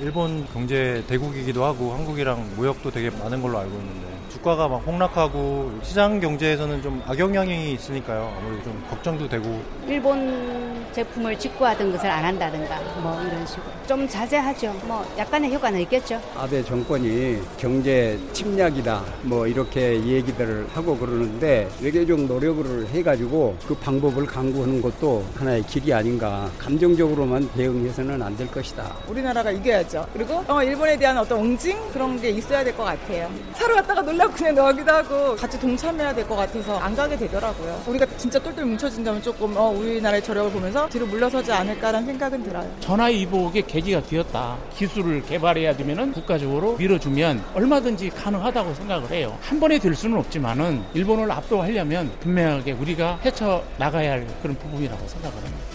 일본 경제 대국이기도 하고 한국이랑 무역도 되게 많은 걸로 알고 있는데 주가가 막 폭락하고 시장 경제에서는 좀 악영향이 있으니까요. 아무래도 좀 걱정도 되고 일본 제품을 직구하던 것을 안 한다든가 뭐 이런 식으로 좀 자제하죠. 뭐 약간의 효과는 있겠죠. 아베 정권이 경제 침략이다 뭐 이렇게 얘기들을 하고 그러는데 외교적 노력을 해가지고 그 방법을 강구하는 것도 하나의 길이 아닌가 감정적으로만 대응해서는 안 될 것이다. 우리나라가 이겨야 죠. 그리고 어, 일본에 대한 어떤 응징 그런 게 있어야 될 것 같아요. 사러 갔다가 놀라고 그냥 나오기도 하고 같이 동참해야 될 것 같아서 안 가게 되더라고요. 우리가 진짜 똘똘 뭉쳐진다면 조금 어, 우리나라의 저력을 보면서 뒤로 물러서지 않을까라는 생각은 들어요. 전화위복의 계기가 되었다. 기술을 개발해야 되면은 국가적으로 밀어주면 얼마든지 가능하다고 생각을 해요. 한 번에 될 수는 없지만은 일본을 압도하려면 분명하게 우리가 헤쳐 나가야 할 그런 부분이라고 생각을 합니다.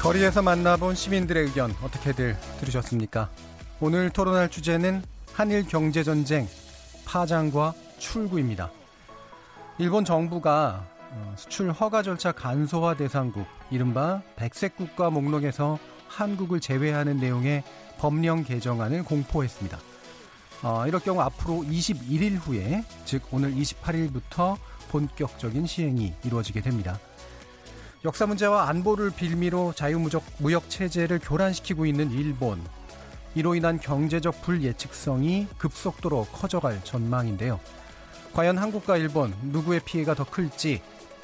거리에서 만나본 시민들의 의견 어떻게들 들으셨습니까? 오늘 토론할 주제는 한일 경제전쟁 파장과 출구입니다. 일본 정부가 어, 수출 허가 절차 간소화 대상국, 이른바 백색 국가 목록에서 한국을 제외하는 내용의 법령 개정안을 공포했습니다. 어, 이럴 경우 앞으로 21일 후에, 즉 오늘 28일부터 본격적인 시행이 이루어지게 됩니다. 역사 문제와 안보를 빌미로 자유무역 무역 체제를 교란시키고 있는 일본. 이로 인한 경제적 불예측성이 급속도로 커져갈 전망인데요. 과연 한국과 일본 누구의 피해가 더 클지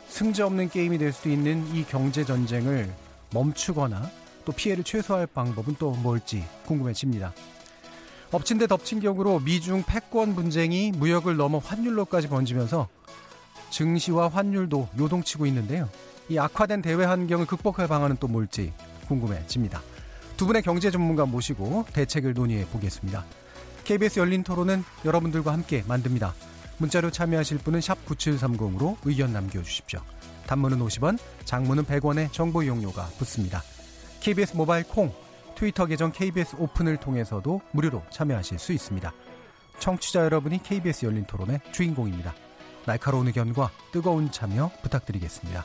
승자 없는 게임이 될 수도 있는 이 경제 전쟁을 멈추거나 또 피해를 최소화할 방법은 또 뭘지 궁금해집니다. 엎친 데 덮친 격으로 미중 패권 분쟁이 무역을 넘어 환율로까지 번지면서 증시와 환율도 요동치고 있는데요. 이 악화된 대외 환경을 극복할 방안은 또 뭘지 궁금해집니다. 두 분의 경제 전문가 모시고 대책을 논의해 보겠습니다. KBS 열린 토론은 여러분들과 함께 만듭니다. 문자로 참여하실 분은 9730으로 의견 남겨주십시오. 단문은 50원, 장문은 100원의 정보 이용료가 붙습니다. KBS 모바일 콩, 트위터 계정 KBS 오픈을 통해서도 무료로 참여하실 수 있습니다. 청취자 여러분이 KBS 열린 토론의 주인공입니다. 날카로운 의견과 뜨거운 참여 부탁드리겠습니다.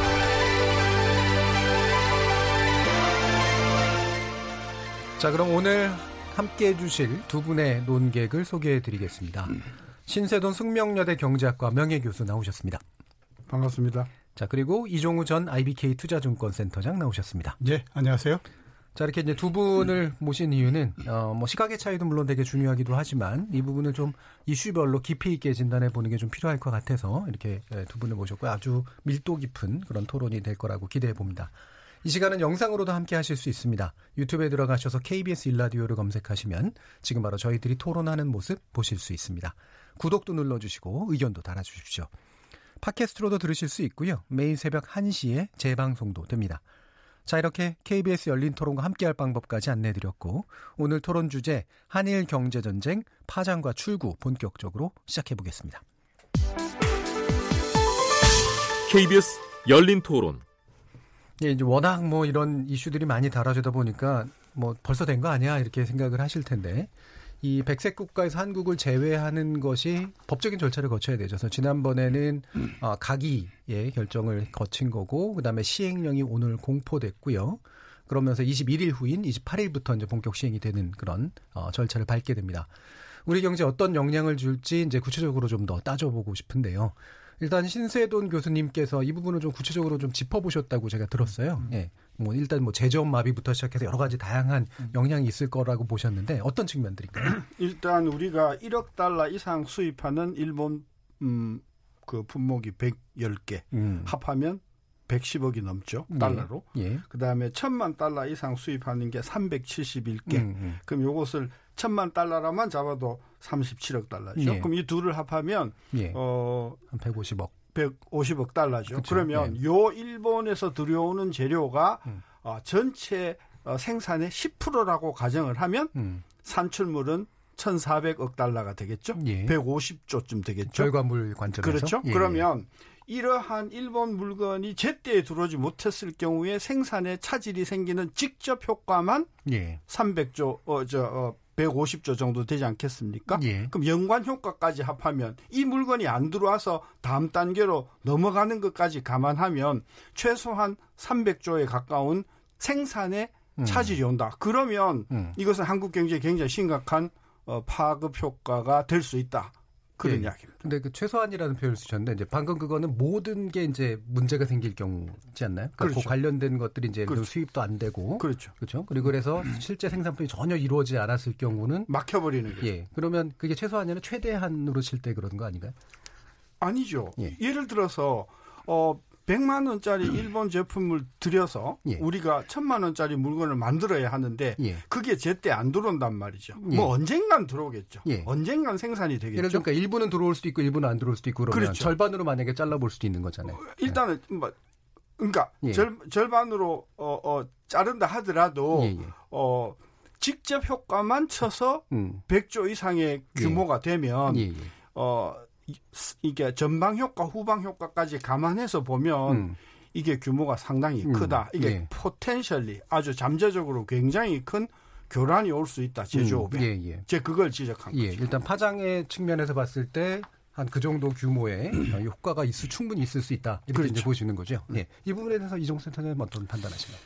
자, 그럼 오늘 함께 해주실 두 분의 논객을 소개해 드리겠습니다. 신세돈 숙명여대 경제학과 명예교수 나오셨습니다. 반갑습니다. 자, 그리고 이종우 전 IBK 투자증권센터장 나오셨습니다. 네, 안녕하세요. 자, 이렇게 이제 두 분을 모신 이유는, 어, 뭐, 시각의 차이도 물론 되게 중요하기도 하지만, 이 부분을 좀 이슈별로 깊이 있게 진단해 보는 게 좀 필요할 것 같아서, 이렇게 두 분을 모셨고, 아주 밀도 깊은 그런 토론이 될 거라고 기대해 봅니다. 이 시간은 영상으로도 함께 하실 수 있습니다. 유튜브에 들어가셔서 KBS 일라디오를 검색하시면 지금 바로 저희들이 토론하는 모습 보실 수 있습니다. 구독도 눌러주시고 의견도 달아주십시오. 팟캐스트로도 들으실 수 있고요. 매일 새벽 1시에 재방송도 됩니다. 자, 이렇게 KBS 열린 토론과 함께할 방법까지 안내드렸고 오늘 토론 주제 한일 경제전쟁 파장과 출구 본격적으로 시작해 보겠습니다. KBS 열린 토론. 예, 이제 워낙 뭐 이런 이슈들이 많이 다뤄지다 보니까 뭐 벌써 된 거 아니야 이렇게 생각을 하실 텐데 이 백색 국가에서 한국을 제외하는 것이 법적인 절차를 거쳐야 되죠. 그래서 지난번에는 어, 가기의 결정을 거친 거고 그다음에 시행령이 오늘 공포됐고요. 그러면서 21일 후인 28일부터 이제 본격 시행이 되는 그런 어, 절차를 밟게 됩니다. 우리 경제에 어떤 영향을 줄지 이제 구체적으로 좀 더 따져보고 싶은데요. 일단 신세돈 교수님께서 이 부분을 좀 구체적으로 좀 짚어보셨다고 제가 들었어요. 음. 예. 뭐 일단 뭐 제조업 마비부터 시작해서 여러 가지 다양한 영향이 있을 거라고 보셨는데 어떤 측면들인가요? 일단 우리가 1억 달러 이상 수입하는 일본 음, 그 품목이 110개 음. 합하면 110억이 넘죠. 예. 달러로. 예. 그다음에 천만 달러 이상 수입하는 게 371개. 음, 음. 그럼 요것을 천만 달러라만 잡아도 37억 달러죠. 예. 그럼 이 둘을 합하면 예. 어 한 150억. 150억 달러죠. 그쵸. 그러면 예. 요 일본에서 들여오는 재료가 음. 어, 전체 어, 생산의 10%라고 가정을 하면 음. 산출물은 1,400억 달러가 되겠죠. 예. 150조쯤 되겠죠. 결과물 관점에서. 그렇죠. 예. 그러면 이러한 일본 물건이 제때에 들어오지 못했을 경우에 생산에 차질이 생기는 직접 효과만 예. 300조 어저 어, 150조 정도 되지 않겠습니까? 예. 그럼 연관 효과까지 합하면 이 물건이 안 들어와서 다음 단계로 넘어가는 것까지 감안하면 최소한 300조에 가까운 생산에 음. 차질이 온다. 그러면 음. 이것은 한국 경제에 굉장히 심각한 어, 파급 효과가 될 수 있다. 그런 예. 이야기입니다. 근데 그 최소한이라는 표현을 쓰셨는데 이제 방금 그거는 모든 게 이제 문제가 생길 경우지 않나요? 그러니까 그렇죠. 그 관련된 것들이 이제 그렇죠. 수입도 안 되고 그렇죠. 그렇죠. 그리고 그래서 실제 생산품이 전혀 이루어지지 않았을 경우는 막혀버리는 게 예. 그러면 그게 최소한이 아니라 최대한으로 칠 때 그런 거 아닌가요? 아니죠. 예. 예를 들어서 어 100만 원짜리 일본 제품을 들여서 예. 우리가 1000만 원짜리 물건을 만들어야 하는데 예. 그게 제때 안 들어온단 말이죠. 예. 뭐 언젠간 들어오겠죠. 예. 언젠간 생산이 되겠죠. 예를 들어 그러니까 일부는 들어올 수도 있고 일부는 안 들어올 수도 있고 그러면 그렇죠. 절반으로 만약에 잘라볼 수도 있는 거잖아요. 일단은 뭐 그러니까 예. 절, 절반으로 어, 어 자른다 하더라도 예, 예. 어 직접 효과만 쳐서 음. 100조 이상의 규모가 되면 예, 예. 어 이- 이게 전방 효과, 후방 효과까지 감안해서 보면 음. 이게 규모가 상당히 음, 크다. 이게 예. potentially 아주 잠재적으로 굉장히 큰 교란이 올 수 있다. 제조업에. 음, 예, 예. 제 그걸 지적한 예, 거죠. 일단 파장의 측면에서 봤을 때 한 그 정도 규모의 어, 효과가 있을 충분히 있을 수 있다 이렇게 그렇죠. 이제 보시는 거죠. 예, 이 부분에 대해서 이종수 센터장님 어떤 판단하시나요?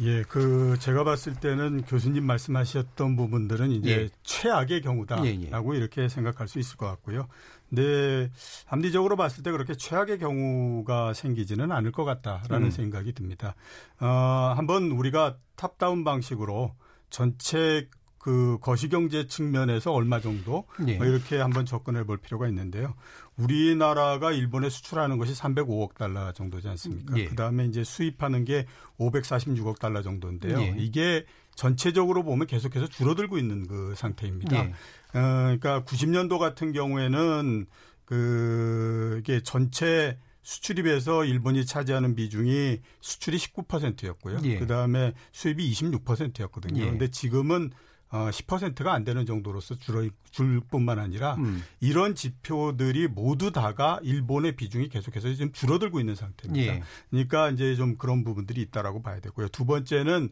예, 그 제가 봤을 때는 교수님 말씀하셨던 부분들은 이제 예. 최악의 경우다라고 예, 예. 이렇게 생각할 수 있을 것 같고요. 근데 합리적으로 봤을 때 그렇게 최악의 경우가 생기지는 않을 것 같다라는 음. 생각이 듭니다. 어, 한번 우리가 탑다운 방식으로 전체 그 거시경제 측면에서 얼마 정도 예. 뭐 이렇게 한번 접근해 볼 필요가 있는데요. 우리나라가 일본에 수출하는 것이 305억 달러 정도지 않습니까? 예. 그다음에 이제 수입하는 게 546억 달러 정도인데요. 예. 이게 전체적으로 보면 계속해서 줄어들고 있는 그 상태입니다. 예. 어, 그러니까 90년도 같은 경우에는 그 이게 전체 수출입에서 일본이 차지하는 비중이 수출이 19%였고요. 예. 그다음에 수입이 26%였거든요. 예. 근데 지금은 어 10%가 안 되는 정도로서 줄어 줄 뿐만 아니라 음. 이런 지표들이 모두 다가 일본의 비중이 계속해서 지금 줄어들고 있는 상태입니다. 예. 그러니까 이제 좀 그런 부분들이 있다라고 봐야 되고요. 두 번째는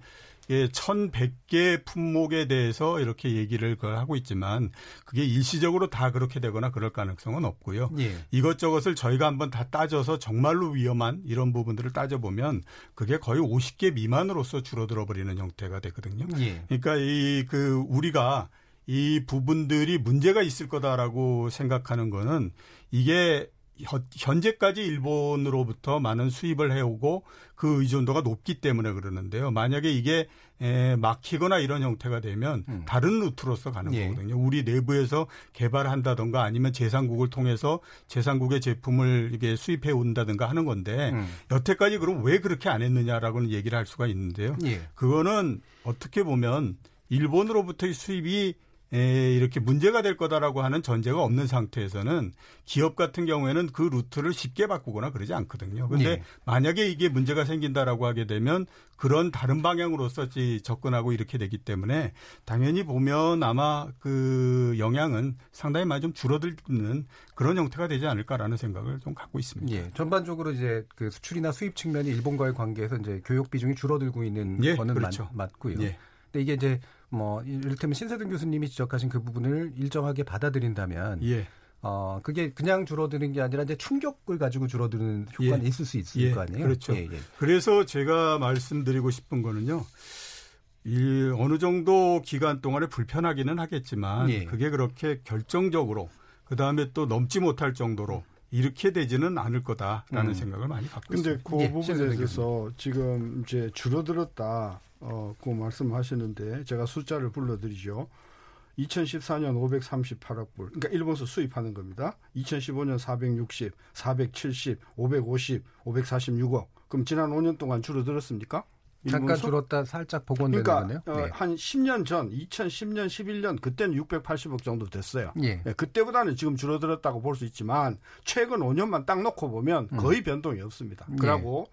예, 1100개 품목에 대해서 이렇게 얘기를 그걸 하고 있지만 그게 일시적으로 다 그렇게 되거나 그럴 가능성은 없고요. 예. 이것저것을 저희가 한번 다 따져서 정말로 위험한 이런 부분들을 따져보면 그게 거의 50개 미만으로서 줄어들어 버리는 형태가 되거든요. 예. 그러니까 이 그 우리가 이 부분들이 문제가 있을 거다라고 생각하는 거는 이게 현- 현재까지 일본으로부터 많은 수입을 해오고 그 의존도가 높기 때문에 그러는데요. 만약에 이게 에, 막히거나 이런 형태가 되면 다른 루트로서 가는 음. 예. 거거든요. 우리 내부에서 개발한다던가 아니면 제상국을 통해서 제상국의 제품을 이게 수입해 온다든가 하는 건데 음. 여태까지 그럼 왜 그렇게 안 했느냐라고는 얘기를 할 수가 있는데요. 예. 그거는 어떻게 보면 일본으로부터의 수입이 에, 이렇게 문제가 될 거다라고 하는 전제가 없는 상태에서는 기업 같은 경우에는 그 루트를 쉽게 바꾸거나 그러지 않거든요. 근데 예. 만약에 이게 문제가 생긴다라고 하게 되면 그런 다른 방향으로서 지- 접근하고 이렇게 되기 때문에 당연히 보면 아마 그 영향은 상당히 많이 좀 줄어드는 그런 형태가 되지 않을까라는 생각을 좀 갖고 있습니다. 예, 전반적으로 이제 그 수출이나 수입 측면이 일본과의 관계에서 이제 교육 비중이 줄어들고 있는 예, 거는 그렇죠. 맞, 고요 예. 근데 이게 이제 뭐 이를테면 신세등 교수님이 지적하신 그 부분을 일정하게 받아들인다면 예. 어 그게 그냥 줄어드는 게 아니라 이제 충격을 가지고 줄어드는 효과는 예. 있을 수 있을 예, 거 아니에요. 그렇죠. 예, 예. 그래서 제가 말씀드리고 싶은 거는요. 이 어느 정도 기간 동안에 불편하기는 하겠지만 예. 그게 그렇게 결정적으로 그 다음에 또 넘지 못할 정도로 이렇게 되지는 않을 거다라는 음. 생각을 많이 갖고 근데 있습니다. 그 예, 부분에 대해서 지금 이제 줄어들었다, 어, 그 말씀하시는데 제가 숫자를 불러드리죠. 2014년 538억 불, 그러니까 일본서 수입하는 겁니다. 2015년 460, 470, 550, 546억. 그럼 지난 5년 동안 줄어들었습니까? 잠깐 줄었다 살짝 복원되는 그러니까 거네요. 어, 네. 한 10년 전, 2010년, 11년 그때는 680억 정도 됐어요. 예. 예, 그때보다는 지금 줄어들었다고 볼 수 있지만 최근 5년만 딱 놓고 보면 음. 거의 변동이 없습니다. 예. 그리고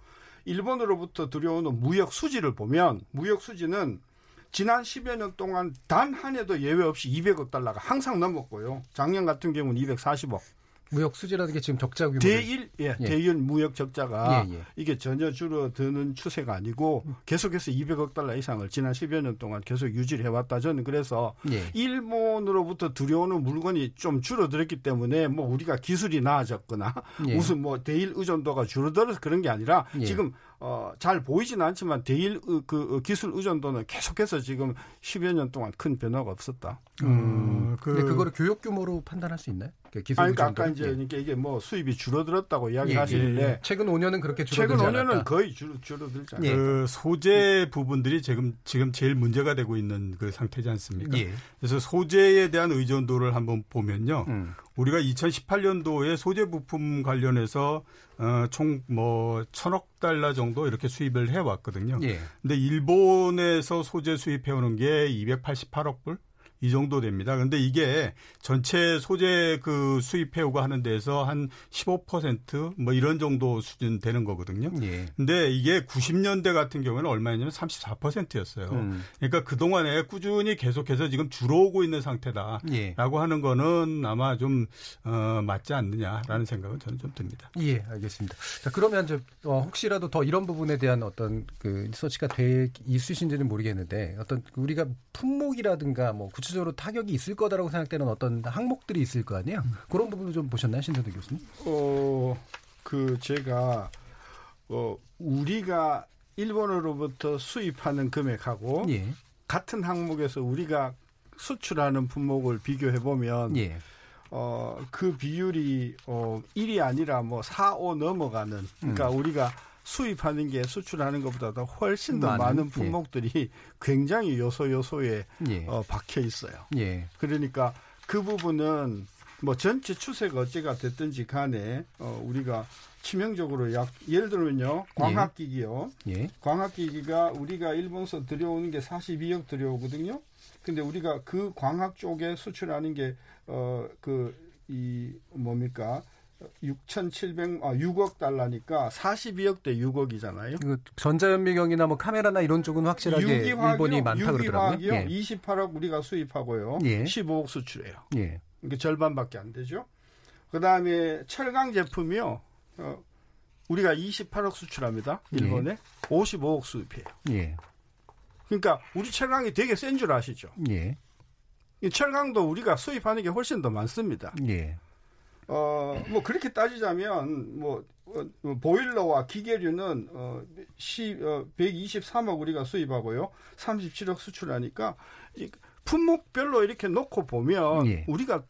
일본으로부터 들여오는 무역 수지를 보면 무역 수지는 지난 10여 년 동안 단 한 해도 예외 없이 200억 달러가 항상 넘었고요. 작년 같은 경우는 240억. 무역 수지라는 게 지금 적자 규모 대일 예, 예. 대일 무역 적자가 예, 예. 이게 전혀 줄어드는 추세가 아니고 계속해서 200억 달러 이상을 지난 10여 년 동안 계속 유지를 해왔다. 저는 그래서 예. 일본으로부터 들여오는 물건이 좀 줄어들었기 때문에 뭐 우리가 기술이 나아졌거나 예. 무슨 뭐 대일 의존도가 줄어들어서 그런 게 아니라 예. 지금 어, 잘 보이지는 않지만 대일 의- 그 어, 기술 의존도는 계속해서 지금 10여 년 동안 큰 변화가 없었다. 음, 그- 근데 그거를 교육 규모로 판단할 수 있나요? 그 기술 아니, 그러니까 아까? 이제 예. 그러니까 이게 뭐 수입이 줄어들었다고 예, 이야기하시는데 예. 최근 5년은 그렇게 줄어들지 최근 5년은 않았다. 거의 줄, 줄어들잖아요. 예. 그 소재 부분들이 지금 지금 제일 문제가 되고 있는 그 상태지 않습니까? 예. 그래서 소재에 대한 의존도를 한번 보면요. 음. 우리가 2018년도에 소재 부품 관련해서 어, 총뭐 천억 달러 정도 이렇게 수입을 해 왔거든요. 예. 근데 일본에서 소재 수입해 오는 게 288억 불? 이 정도 됩니다. 근데 이게 전체 소재 그 수입해오고 하는 데서 한 15%뭐 이런 정도 수준 되는 거거든요. 예. 근데 이게 90년대 같은 경우에는 얼마였냐면 34%였어요. 음. 그러니까 그동안에 꾸준히 계속해서 지금 줄어오고 있는 상태다라고 예. 하는 거는 아마 좀 어, 맞지 않느냐라는 생각은 저는 좀 듭니다. 예, 알겠습니다. 자, 그러면 저, 어, 혹시라도 더 이런 부분에 대한 어떤 그 리서치가 돼 있으신지는 모르겠는데 어떤 우리가 품목이라든가 뭐 구체 적으로 타격이 있을 거다라고 생각되는 어떤 항목들이 있을 거 아니에요? 그런 부분도 좀 보셨나요, 신선도 교수님? 어, 그 제가 어, 우리가 일본으로부터 수입하는 금액하고 예. 같은 항목에서 우리가 수출하는 품목을 비교해 보면 예. 어, 그 비율이 어, 1이 아니라 뭐 4, 5 넘어가는 그러니까 우리가 수입하는 게 수출하는 것보다 훨씬 더 많은, 많은, 예. 품목들이 굉장히 요소 요소에 예. 어, 박혀 있어요. 예. 그러니까 그 부분은 뭐 전체 추세가 어찌가 됐든지 간에 어, 우리가 치명적으로 약 예를 들면요 광학기기요 예. 광학기기가 우리가 일본서 들여오는 게 42억 들여오거든요. 근데 우리가 그 광학 쪽에 수출하는 게 어 그 이 뭡니까 6,700 아 6억 달러니까 42억 대 6억이잖아요. 그 전자현미경이나 뭐 카메라나 이런 쪽은 확실하게 일본이 많다 그러더라고요. 유기화학이요. 예. 28억 우리가 수입하고요. 예. 15억 수출해요. 예. 그러니까 절반밖에 안 되죠. 그다음에 철강 제품이요. 어, 우리가 28억 수출합니다. 일본에 55억 수입해요. 예. 그러니까 우리 철강이 되게 센 줄 아시죠? 예. 이 철강도 우리가 수입하는 게 훨씬 더 많습니다. 예. 어, 뭐 그렇게 따지자면 뭐 어, 어, 보일러와 기계류는 어, 시, 어, 123억 우리가 수입하고요. 37억 수출하니까 이 품목별로 이렇게 놓고 보면 예. 우리가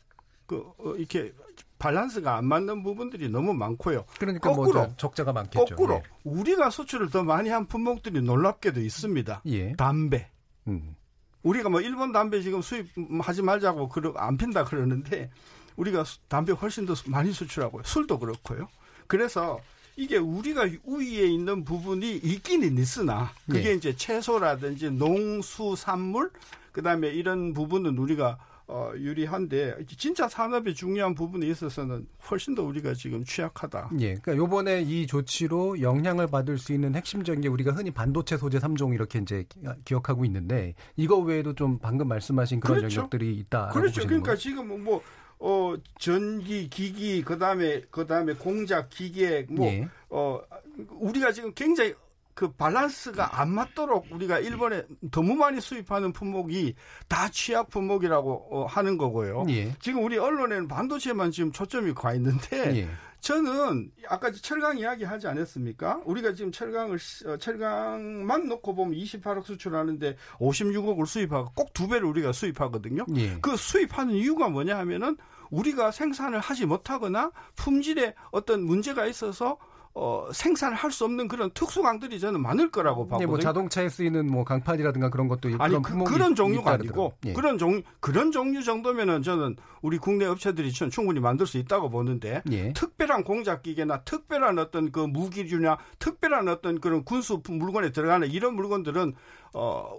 그 어, 이렇게 밸런스가 안 맞는 부분들이 너무 많고요. 그러니까 뭐 거꾸로 저- 적자가 많겠죠. 거꾸로 우리가 수출을 더 많이 한 품목들이 놀랍게도 있습니다. 예. 예. 담배. 음. 우리가 뭐 일본 담배 지금 수입하지 말자고 그러 안 핀다 그러는데 우리가 수- 담배 훨씬 더 수- 많이 수출하고요. 술도 그렇고요. 그래서 이게 우리가 우위에 있는 부분이 있기는 있으나 그게 예. 이제 채소라든지 농수산물 그다음에 이런 부분은 우리가 어, 유리한데 진짜 산업의 중요한 부분에 있어서는 훨씬 더 우리가 지금 취약하다. 예. 그러니까 요번에 이 조치로 영향을 받을 수 있는 핵심적인 게 우리가 흔히 반도체 소재 3종 이렇게 이제 기- 기억하고 있는데 이거 외에도 좀 방금 말씀하신 그런 그렇죠. 영역들이 있다. 그렇죠. 그러니까 지금 뭐 어, 전기, 기기, 그 다음에, 그 다음에 공작, 기계, 뭐, 예. 어, 우리가 지금 굉장히 그 밸런스가 안 맞도록 우리가 일본에 너무 많이 수입하는 품목이 다 취약 품목이라고 어, 하는 거고요. 예. 지금 우리 언론에는 반도체만 지금 초점이 가 있는데 예. 저는 아까 철강 이야기 하지 않았습니까? 우리가 지금 철강을 시- 어, 철강만 놓고 보면 28억 수출하는데 56억을 수입하고 꼭 두 배를 우리가 수입하거든요. 예. 그 수입하는 이유가 뭐냐 하면은 우리가 생산을 하지 못하거나 품질에 어떤 문제가 있어서 어, 생산할 수 없는 그런 특수강들이 저는 많을 거라고 예, 봐거든요. 뭐 자동차에 쓰이는 뭐 강판이라든가 그런 것도 아니 그런, 그, 런 종류가 아니고 예. 그런 종 그런 종류 정도면은 저는 우리 국내 업체들이 전 충분히 만들 수 있다고 보는데 예. 특별한 공작 기계나 특별한 어떤 그 무기류나 특별한 어떤 그런 군수 물건에 들어가는 이런 물건들은 어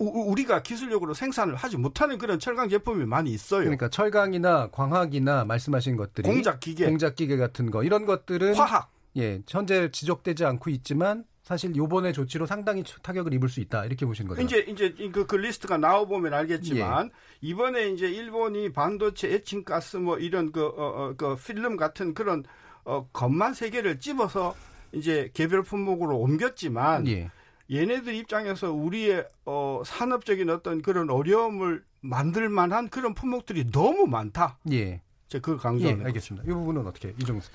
우리가 기술력으로 생산을 하지 못하는 그런 철강 제품이 많이 있어요. 그러니까 철강이나 광학이나 말씀하신 것들이 공작 기계. 공작 기계 같은 거 이런 것들은 화학 예, 현재 지적되지 않고 있지만 사실 요번에 조치로 상당히 타격을 입을 수 있다 이렇게 보시는 거죠. 이제 이제 그, 그 리스트가 나와 보면 예. 알겠지만 이번에 이제 일본이 반도체 에칭 가스 뭐 이런 그, 어, 어, 그 필름 같은 그런 어, 것만 세 개를 집어서 이제 개별 품목으로 옮겼지만 예. 얘네들 입장에서 우리의 어, 산업적인 어떤 그런 어려움을 만들 만한 그런 품목들이 너무 많다. 예. 제가 그걸 예, 강조하는 알겠습니다. 이 부분은 어떻게 이종수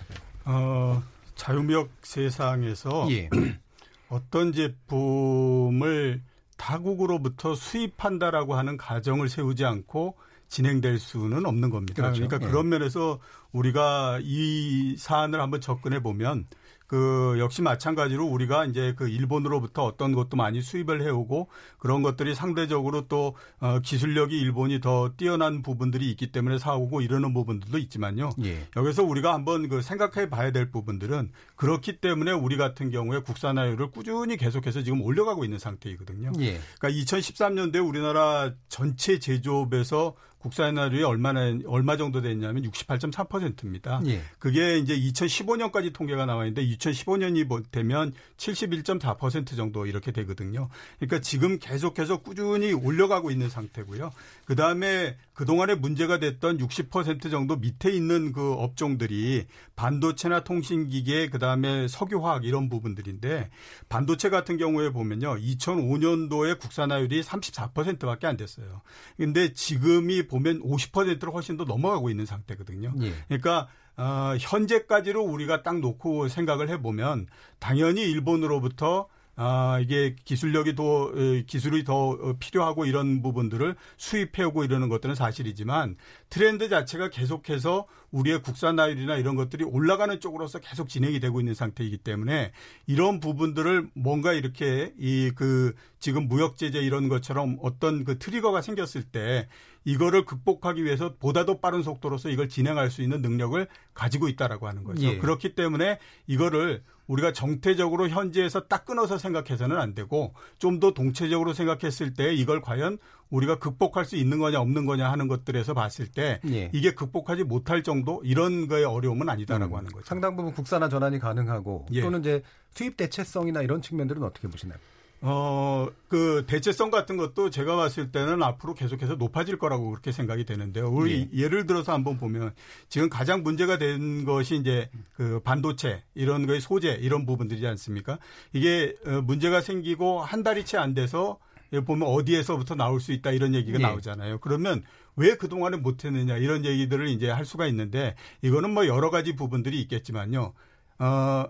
어, 자유무역 세상에서 예. 어떤 제품을 타국으로부터 수입한다라고 하는 가정을 세우지 않고 진행될 수는 없는 겁니다. 그렇죠. 그러니까 예. 그런 면에서 우리가 이 사안을 한번 접근해 보면 그 역시 마찬가지로 우리가 이제 그 일본으로부터 어떤 것도 많이 수입을 해오고 그런 것들이 상대적으로 또 어, 기술력이 일본이 더 뛰어난 부분들이 있기 때문에 사오고 이러는 부분들도 있지만요. 예. 여기서 우리가 한번 그 생각해 봐야 될 부분들은 그렇기 때문에 우리 같은 경우에 국산화율을 꾸준히 계속해서 지금 올려가고 있는 상태이거든요. 예. 그러니까 2013년도에 우리나라 전체 제조업에서 국산화율이 얼마나 얼마 정도 됐냐면 68.3%입니다. 예. 그게 이제 2015년까지 통계가 나와 있는데 2015년이 되면 71.4% 정도 이렇게 되거든요. 그러니까 지금 계속 해서 꾸준히 올려가고 있는 상태고요. 그 다음에 그동안에 문제가 됐던 60% 정도 밑에 있는 그 업종들이 반도체나 통신기계, 그 다음에 석유화학 이런 부분들인데 반도체 같은 경우에 보면요. 2005년도에 국산화율이 34%밖에 안 됐어요. 근데 지금이 보면 50%를 훨씬 더 넘어가고 있는 상태거든요. 예. 그러니까 어, 현재까지로 우리가 딱 놓고 생각을 해보면 당연히 일본으로부터 아, 이게 기술력이 더, 에, 기술이 더 어, 필요하고 이런 부분들을 수입해오고 이러는 것들은 사실이지만 트렌드 자체가 계속해서 우리의 국산화율이나 이런 것들이 올라가는 쪽으로서 계속 진행이 되고 있는 상태이기 때문에 이런 부분들을 뭔가 이렇게 이 그 지금 무역제재 이런 것처럼 어떤 그 트리거가 생겼을 때 이거를 극복하기 위해서 보다 더 빠른 속도로서 이걸 진행할 수 있는 능력을 가지고 있다라고 하는 거죠. 예. 그렇기 때문에 이거를 우리가 정태적으로 현지에서 딱 끊어서 생각해서는 안 되고 좀 더 동체적으로 생각했을 때 이걸 과연 우리가 극복할 수 있는 거냐 없는 거냐 하는 것들에서 봤을 때 예. 이게 극복하지 못할 정도 이런 거의 어려움은 아니다라고 음, 하는 거죠. 상당 부분 국산화 전환이 가능하고 예. 또는 이제 수입 대체성이나 이런 측면들은 어떻게 보시나요? 어, 그 대체성 같은 것도 제가 봤을 때는 앞으로 계속해서 높아질 거라고 그렇게 생각이 되는데요. 우리 예. 를 들어서 한번 보면 지금 가장 문제가 된 것이 이제 그 반도체 이런 거의 소재 이런 부분들이지 않습니까? 이게 어, 문제가 생기고 한 달이 채 안 돼서 보면 어디에서부터 나올 수 있다 이런 얘기가 예. 나오잖아요. 그러면 왜 그동안에 못했느냐 이런 얘기들을 이제 할 수가 있는데 이거는 뭐 여러 가지 부분들이 있겠지만요. 어,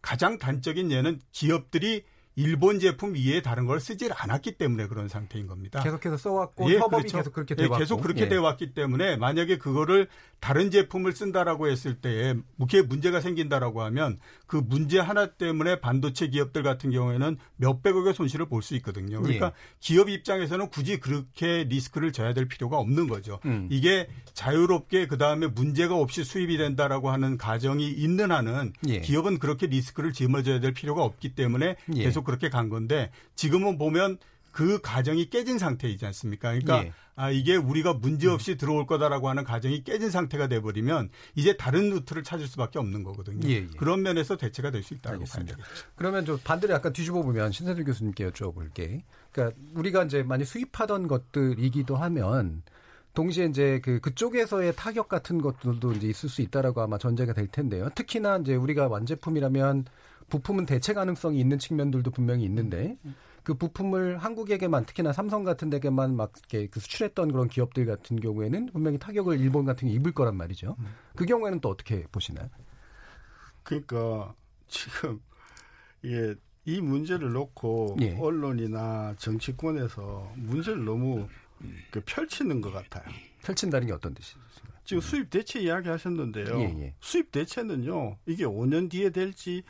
가장 단적인 예는 기업들이 일본 제품 이외에 다른 걸 쓰질 않았기 때문에 그런 상태인 겁니다. 계속해서 써왔고 협업이 계속 그렇게 예, 돼왔고 계속 그렇게 예. 돼 왔기 때문에 만약에 그거를 다른 제품을 쓴다라고 했을 때에 무게 문제가 생긴다라고 하면 그 문제 하나 때문에 반도체 기업들 같은 경우에는 몇 백억의 손실을 볼 수 있거든요. 그러니까 예. 기업 입장에서는 굳이 그렇게 리스크를 져야 될 필요가 없는 거죠. 음. 이게 자유롭게 그 다음에 문제가 없이 수입이 된다라고 하는 가정이 있는 한은 예. 기업은 그렇게 리스크를 짊어져야 될 필요가 없기 때문에 예. 계속 그렇게 간 건데 지금은 보면 그 가정이 깨진 상태이지 않습니까? 그러니까 예. 아 이게 우리가 문제 없이 들어올 거다라고 하는 가정이 깨진 상태가 돼 버리면 이제 다른 루트를 찾을 수밖에 없는 거거든요. 예, 예. 그런 면에서 대체가 될 수 있다고 되겠죠. 그러면 좀 반대로 약간 뒤집어 보면 신세준 교수님께 여쭤볼게. 그러니까 우리가 이제 많이 수입하던 것들이기도 하면 동시에 이제 그 그쪽에서의 타격 같은 것들도 이제 있을 수 있다라고 아마 전제가 될 텐데요. 특히나 이제 우리가 완제품이라면 부품은 대체 가능성이 있는 측면들도 분명히 있는데 그 부품을 한국에게만 특히나 삼성 같은 데게만 막 이렇게 그 수출했던 그런 기업들 같은 경우에는 분명히 타격을 일본 같은 게 입을 거란 말이죠. 그 경우에는 또 어떻게 보시나요? 그러니까 지금 이게 이 문제를 놓고 예. 언론이나 정치권에서 문제를 너무 그 펼치는 것 같아요. 펼친다는 게 어떤 뜻이죠? 지금 수입 대체 이야기 하셨는데요. 예, 예. 수입 대체는요. 이게 5년 뒤에 될지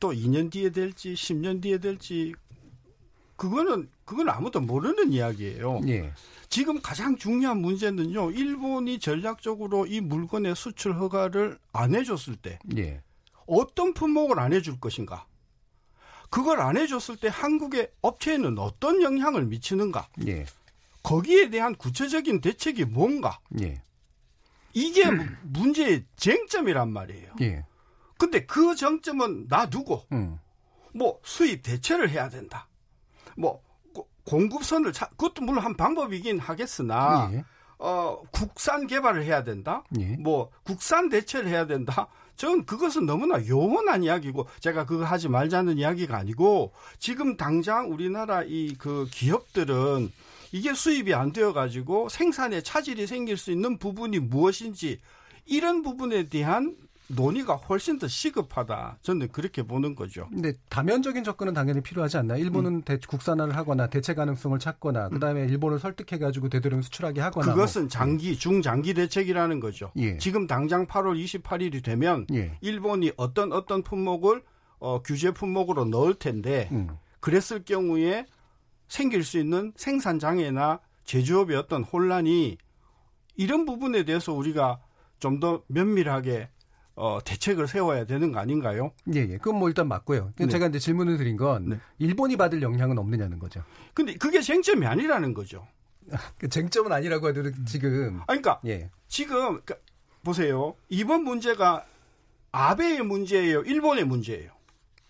또 2년 뒤에 될지 10년 뒤에 될지 그거는 그건 아무도 모르는 이야기예요. 예. 지금 가장 중요한 문제는요. 일본이 전략적으로 이 물건의 수출 허가를 안 해줬을 때 예. 어떤 품목을 안 해줄 것인가? 그걸 안 해줬을 때 한국의 업체에는 어떤 영향을 미치는가? 예. 거기에 대한 구체적인 대책이 뭔가? 예. 이게 무- 문제의 쟁점이란 말이에요. 예. 근데 그 정점은 놔두고 음. 뭐 수입 대체를 해야 된다. 뭐 고- 공급선을 차, 그것도 물론 한 방법이긴 하겠으나 예. 어 국산 개발을 해야 된다. 예. 뭐 국산 대체를 해야 된다. 저는 그것은 너무나 요원한 이야기고 제가 그거 하지 말자는 이야기가 아니고 지금 당장 우리나라 이 그 기업들은 이게 수입이 안 되어 가지고 생산에 차질이 생길 수 있는 부분이 무엇인지 이런 부분에 대한 논의가 훨씬 더 시급하다. 저는 그렇게 보는 거죠. 근데 다면적인 접근은 당연히 필요하지 않나요? 일본은 음. 대- 국산화를 하거나 대체 가능성을 찾거나 그다음에 일본을 설득해 가지고 되도록 수출하게 하거나 그것은 뭐. 장기 중장기 대책이라는 거죠. 예. 지금 당장 8월 28일이 되면 예. 일본이 어떤 어떤 품목을 어, 규제 품목으로 넣을 텐데 음. 그랬을 경우에 생길 수 있는 생산 장애나 제조업의 어떤 혼란이 이런 부분에 대해서 우리가 좀 더 면밀하게 어, 대책을 세워야 되는 거 아닌가요? 예, 예. 그건 뭐 일단 맞고요. 네. 제가 이제 질문을 드린 건 일본이 받을 영향은 없느냐는 거죠. 근데 그게 쟁점이 아니라는 거죠. 그 쟁점은 아니라고 해도 지금 아, 그러니까 예. 지금 그러니까 보세요. 이번 문제가 아베의 문제예요. 일본의 문제예요.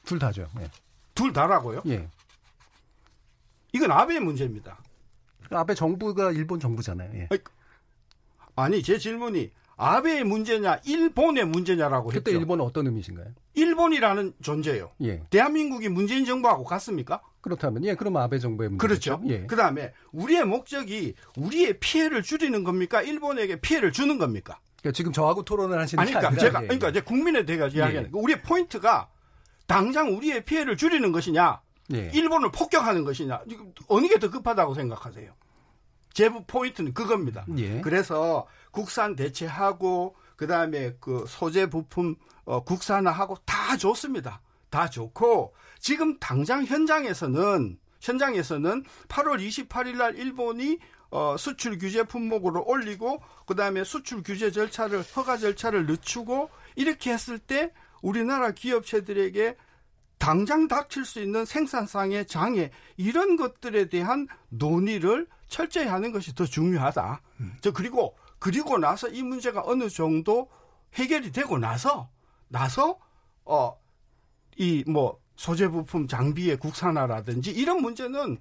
둘 다죠. 예. 둘 다라고요? 예. 이건 아베의 문제입니다. 아베 정부가 일본 정부잖아요. 예. 아니 제 질문이 아베의 문제냐 일본의 문제냐라고 그때 했죠. 일본은 어떤 의미신가요? 일본이라는 존재요. 예. 대한민국이 문재인 정부하고 같습니까? 그렇다면 예, 그럼 아베 정부의 문제 그렇죠. 예. 그 다음에 우리의 목적이 우리의 피해를 줄이는 겁니까? 일본에게 피해를 주는 겁니까? 그러니까 지금 저하고 토론을 하시는 아니, 게 그러니까 제가 예, 그러니까 이제 국민에 대해 예. 이야기하는 거. 우리의 포인트가 당장 우리의 피해를 줄이는 것이냐, 예. 일본을 폭격하는 것이냐, 지금 어느 게 더 급하다고 생각하세요? 제 포인트는 그겁니다. 예. 그래서 국산 대체하고 그 다음에 그 소재 부품 어, 국산화하고 다 좋습니다. 다 좋고 지금 당장 현장에서는 현장에서는 8월 28일 날 일본이 어, 수출 규제 품목으로 올리고 그다음에 수출 규제 절차를 허가 절차를 늦추고 이렇게 했을 때 우리나라 기업체들에게 당장 닥칠 수 있는 생산상의 장애 이런 것들에 대한 논의를 철저히 하는 것이 더 중요하다. 저 그리고 그리고 나서 이 문제가 어느 정도 해결이 되고 나서 나서 어 이 뭐 소재 부품 장비의 국산화라든지 이런 문제는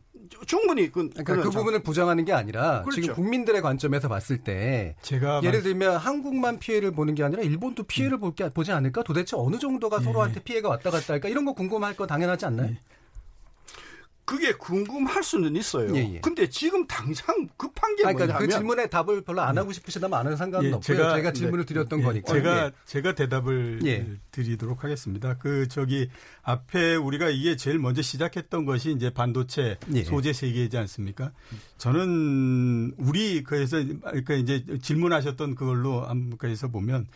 충분히 그, 그러니까 그 부분을 부정하는 게 아니라 그렇죠. 지금 국민들의 관점에서 봤을 때 제가 예를 들면 한국만 피해를 보는 게 아니라 일본도 피해를 볼 게- 보지 않을까? 도대체 어느 정도가 서로한테 피해가 왔다 갔다 할까? 이런 거 궁금할 거 당연하지 않나요? 그게 궁금할 수는 있어요. 예, 예. 근데 지금 당장 급한 게 그러니까 뭐냐면 그 질문에 답을 별로 안 하고 싶으시다면 안 하는 상관은 예, 없고요. 제가, 질문을 네, 드렸던 예, 거니까. 제가 예. 제가 대답을 예. 드리도록 하겠습니다. 그 저기 앞에 우리가 이게 제일 먼저 시작했던 것이 이제 반도체 예. 소재 세계이지 않습니까? 저는 우리 그래서 그러니까 이제 질문하셨던 그걸로 한그래서 보면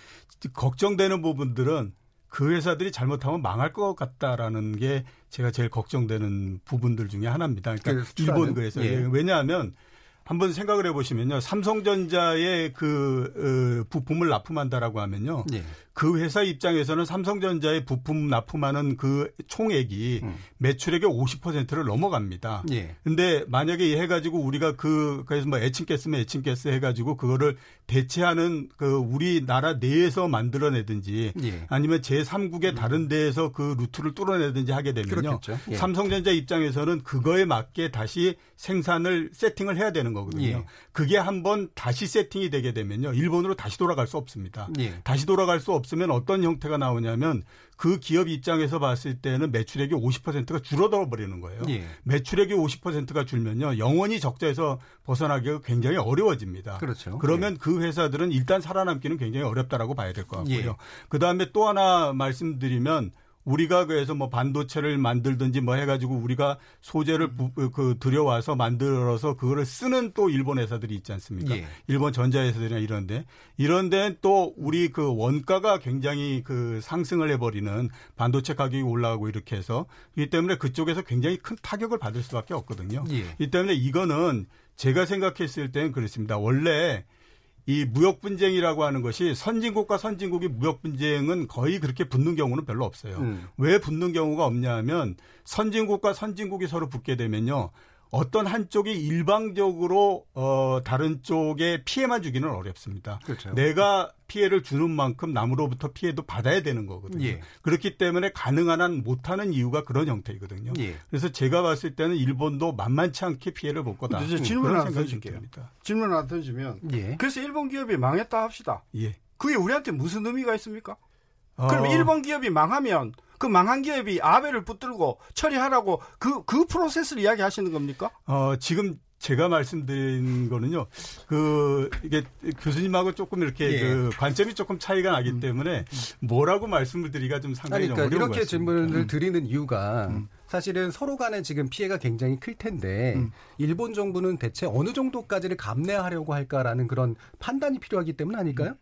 걱정되는 부분들은 그 회사들이 잘못하면 망할 것 같다라는 게 제가 제일 걱정되는 부분들 중에 하나입니다. 그러니까 그? 일본 그래서 예. 왜냐하면 한번 생각을 해보시면요, 삼성전자의 그 어, 부품을 납품한다라고 하면요, 예. 그 회사 입장에서는 삼성전자의 부품 납품하는 그 총액이 매출액의 50%를 넘어갑니다. 음. 예. 근데 만약에 해 가지고 우리가 그, 그래서 뭐 애칭가스면 애칭가스 해 가지고 그거를 대체하는 그 우리나라 내에서 만들어내든지 예. 아니면 제3국의 다른 데에서 그 루트를 뚫어내든지 하게 되면요. 예. 삼성전자 입장에서는 그거에 맞게 다시 생산을 세팅을 해야 되는 거거든요. 예. 그게 한번 다시 세팅이 되게 되면요. 일본으로 다시 돌아갈 수 없습니다. 예. 다시 돌아갈 수 없 으면 어떤 형태가 나오냐면 그 기업 입장에서 봤을 때는 매출액이 50%가 줄어들어 버리는 거예요. 예. 매출액이 50%가 줄면요. 영원히 적자에서 벗어나기가 굉장히 어려워집니다. 그렇죠. 그러면 그 회사들은 일단 살아남기는 굉장히 어렵다라고 봐야 될 것 같고요. 예. 그다음에 또 하나 말씀드리면 우리가 그래서 뭐 반도체를 만들든지 뭐 해가지고 우리가 소재를 부, 그 들여와서 만들어서 그거를 쓰는 또 일본 회사들이 있지 않습니까? 예. 일본 전자회사들이나 이런데 이런데 또 우리 그 원가가 굉장히 그 상승을 해버리는 반도체 가격이 올라가고 이렇게 해서 이 때문에 그쪽에서 굉장히 큰 타격을 받을 수밖에 없거든요. 예. 이 때문에 이거는 제가 생각했을 때는 그렇습니다. 원래 이 무역 분쟁이라고 하는 것이 선진국과 선진국이 무역 분쟁은 거의 그렇게 붙는 경우는 별로 없어요. 음. 왜 붙는 경우가 없냐면 선진국과 선진국이 서로 붙게 되면요. 어떤 한쪽이 일방적으로 어 다른 쪽에 피해만 주기는 어렵습니다. 그렇죠. 내가 피해를 주는 만큼 남으로부터 피해도 받아야 되는 거거든요. 예. 그렇기 때문에 가능한 한 못하는 이유가 그런 형태이거든요. 예. 그래서 제가 봤을 때는 일본도 만만치 않게 피해를 볼 거다. 질문 하나. 듭니다. 질문 하나 던지면 예. 그래서 일본 기업이 망했다 합시다. 예. 그게 우리한테 무슨 의미가 있습니까? 어, 그러면 일본 기업이 망하면 그 망한 기업이 아베를 붙들고 처리하라고 그, 그 프로세스를 이야기하시는 겁니까? 어, 지금 제가 말씀드린 거는요, 그, 이게 교수님하고 조금 이렇게 예. 그 관점이 조금 차이가 나기 때문에 뭐라고 말씀을 드리기가 좀 상당히 그러니까 어려운 것 이렇게 같습니다. 음. 질문을 드리는 이유가 사실은 서로 간에 지금 피해가 굉장히 클 텐데 음. 일본 정부는 대체 어느 정도까지를 감내하려고 할까라는 그런 판단이 필요하기 때문 아닐까요?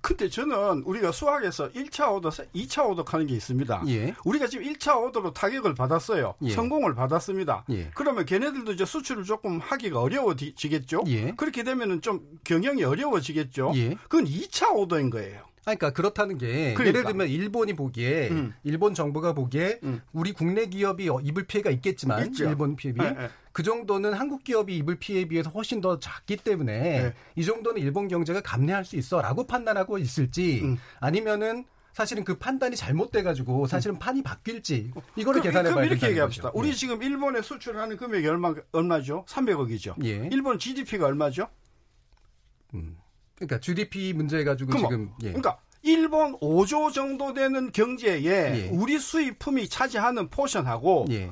근데 저는 우리가 수학에서 1차 오더, 2차 오더 하는 게 있습니다. 예. 우리가 지금 1차 오더로 타격을 받았어요. 예. 성공을 받았습니다. 예. 그러면 걔네들도 이제 수출을 조금 하기가 어려워지겠죠? 예. 그렇게 되면은 좀 경영이 어려워지겠죠? 예. 그건 2차 오더인 거예요. 그러니까 그렇다는 게 그러니까. 예를 들면 일본이 보기에 음. 일본 정부가 보기에 음. 우리 국내 기업이 어, 입을 피해가 있겠지만 있죠. 일본 피해비 예, 예. 그 정도는 한국 기업이 입을 피해에 비해서 훨씬 더 작기 때문에 네. 이 정도는 일본 경제가 감내할 수 있어라고 판단하고 있을지 음. 아니면은 사실은 그 판단이 잘못돼 가지고 사실은 판이 바뀔지 이거를 그- 계산해 그럼 봐야 이렇게 된다는 얘기합시다. 거죠. 우리 예. 지금 일본에 수출하는 금액이 얼마, 얼마죠? 300억이죠. 예. 일본 GDP가 얼마죠? 그러니까 GDP 문제 가지고 그럼 지금 예. 그러니까 일본 5조 정도 되는 경제에 예. 우리 수입품이 차지하는 포션하고 예.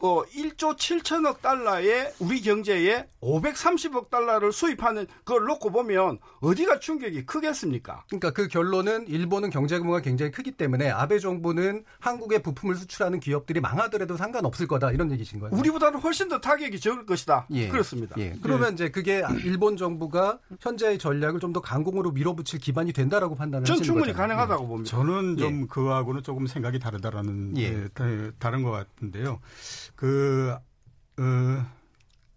어 1조 7천억 달러의 우리 경제에 530억 달러를 수입하는 그걸 놓고 보면 어디가 충격이 크겠습니까? 그러니까 그 결론은 일본은 경제 규모가 굉장히 크기 때문에 아베 정부는 한국에 부품을 수출하는 기업들이 망하더라도 상관없을 거다 이런 얘기신 거예요. 우리보다는 훨씬 더 타격이 적을 것이다. 예. 그렇습니다. 예. 그러면 이제 그게 일본 정부가 현재의 전략을 좀 더 강공으로 밀어붙일 기반이 된다라고 판단을 전 하시는 충분히 거잖아요. 가능하다고 봅니다. 저는 좀 그하고는 조금 생각이 다르다라는 예. 예, 다, 다른 것 같은데요. 그 어,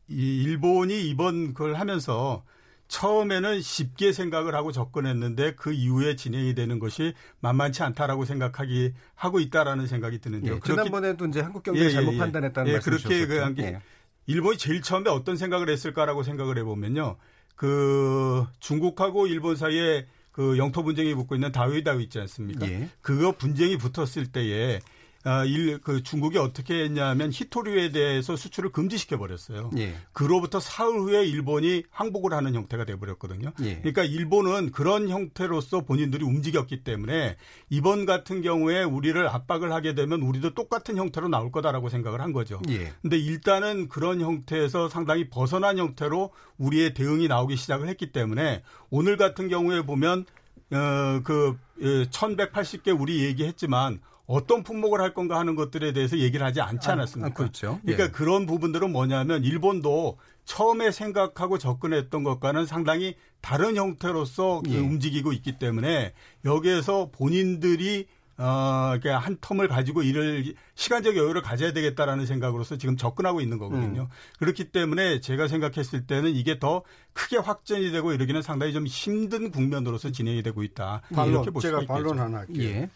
이 일본이 이번 그걸 하면서 처음에는 쉽게 생각을 하고 접근했는데 그 이후에 진행이 되는 것이 만만치 않다라고 생각하기 하고 있다라는 생각이 드는데요. 예, 지난번에도 이제 한국 경제 를 예, 잘못 예, 예. 판단했다는 예, 말씀 그렇게. 그 한 게 예. 일본이 제일 처음에 어떤 생각을 했을까라고 생각을 해보면요. 그 중국하고 일본 사이에 그 영토 분쟁이 붙고 있는 다웨이다우 있지 않습니까? 예. 그거 분쟁이 붙었을 때에 아, 일, 그 중국이 어떻게 했냐면 히토류에 대해서 수출을 금지시켜 버렸어요. 예. 그로부터 사흘 후에 일본이 항복을 하는 형태가 돼 버렸거든요. 예. 그러니까 일본은 그런 형태로서 본인들이 움직였기 때문에 이번 같은 경우에 우리를 압박을 하게 되면 우리도 똑같은 형태로 나올 거다라고 생각을 한 거죠. 예. 근데 일단은 그런 형태에서 상당히 벗어난 형태로 우리의 대응이 나오기 시작을 했기 때문에 오늘 같은 경우에 보면 어그 1180개 우리 얘기했지만 어떤 품목을 할 건가 하는 것들에 대해서 얘기를 하지 않지 아, 않았습니까? 아, 그렇죠. 그러니까 예. 그런 부분들은 뭐냐면 일본도 처음에 생각하고 접근했던 것과는 상당히 다른 형태로서 그 예. 움직이고 있기 때문에 여기에서 본인들이 어, 이렇게 한 텀을 가지고 일을 시간적 여유를 가져야 되겠다라는 생각으로서 지금 접근하고 있는 거거든요. 음. 그렇기 때문에 제가 생각했을 때는 이게 더 크게 확전이 되고 이러기는 상당히 좀 힘든 국면으로서 진행이 되고 있다. 반론, 이렇게 볼 제가 수가 반론 있겠죠. 하나 할게요. 예.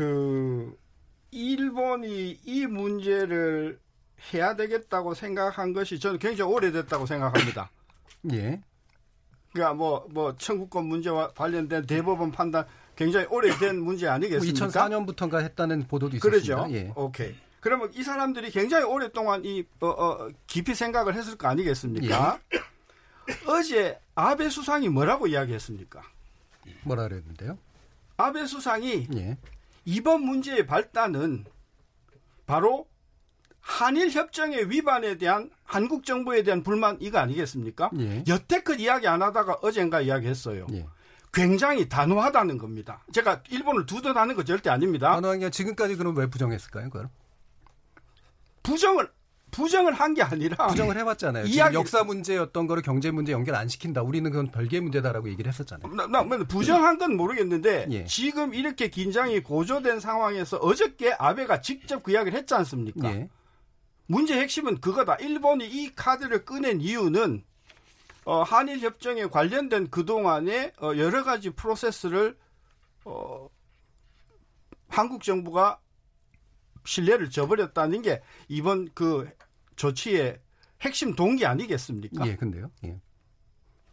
그 일본이 이 문제를 해야 되겠다고 생각한 것이 저는 굉장히 오래됐다고 생각합니다. 예. 그러니까 뭐, 뭐, 청구권 문제와 관련된 대법원 판단 굉장히 오래된 문제 아니겠습니까? 2004년부터인가 했다는 보도도 있었습니다. 그러죠. 예. 오케이. 그러면 이 사람들이 굉장히 오랫동안 이, 어, 어, 깊이 생각을 했을 거 아니겠습니까? 예. 어제 아베 수상이 뭐라고 이야기했습니까? 뭐라 그랬는데요? 아베 수상이 예. 이번 문제의 발단은 바로 한일 협정의 위반에 대한 한국 정부에 대한 불만 이거 아니겠습니까? 예. 여태껏 이야기 안 하다가 어젠가 이야기했어요. 예. 굉장히 단호하다는 겁니다. 제가 일본을 두둔하는 거 절대 아닙니다. 단호한 게 지금까지 그럼 왜 부정했을까요? 그걸? 부정을 부정을 한 게 아니라 부정을 해왔잖아요. 이야기... 역사 문제였던 거를 경제 문제 연결 안 시킨다. 우리는 그건 별개의 문제다라고 얘기를 했었잖아요. 나, 나 부정한 건 모르겠는데 예. 지금 이렇게 긴장이 고조된 상황에서 어저께 아베가 직접 그 이야기를 했지 않습니까? 예. 문제 핵심은 그거다. 일본이 이 카드를 꺼낸 이유는 어, 한일 협정에 관련된 그 동안의 어, 여러 가지 프로세스를 어, 한국 정부가 신뢰를 저버렸다는 게 이번 그 조치의 핵심 동기 아니겠습니까? 예, 근데요. 예.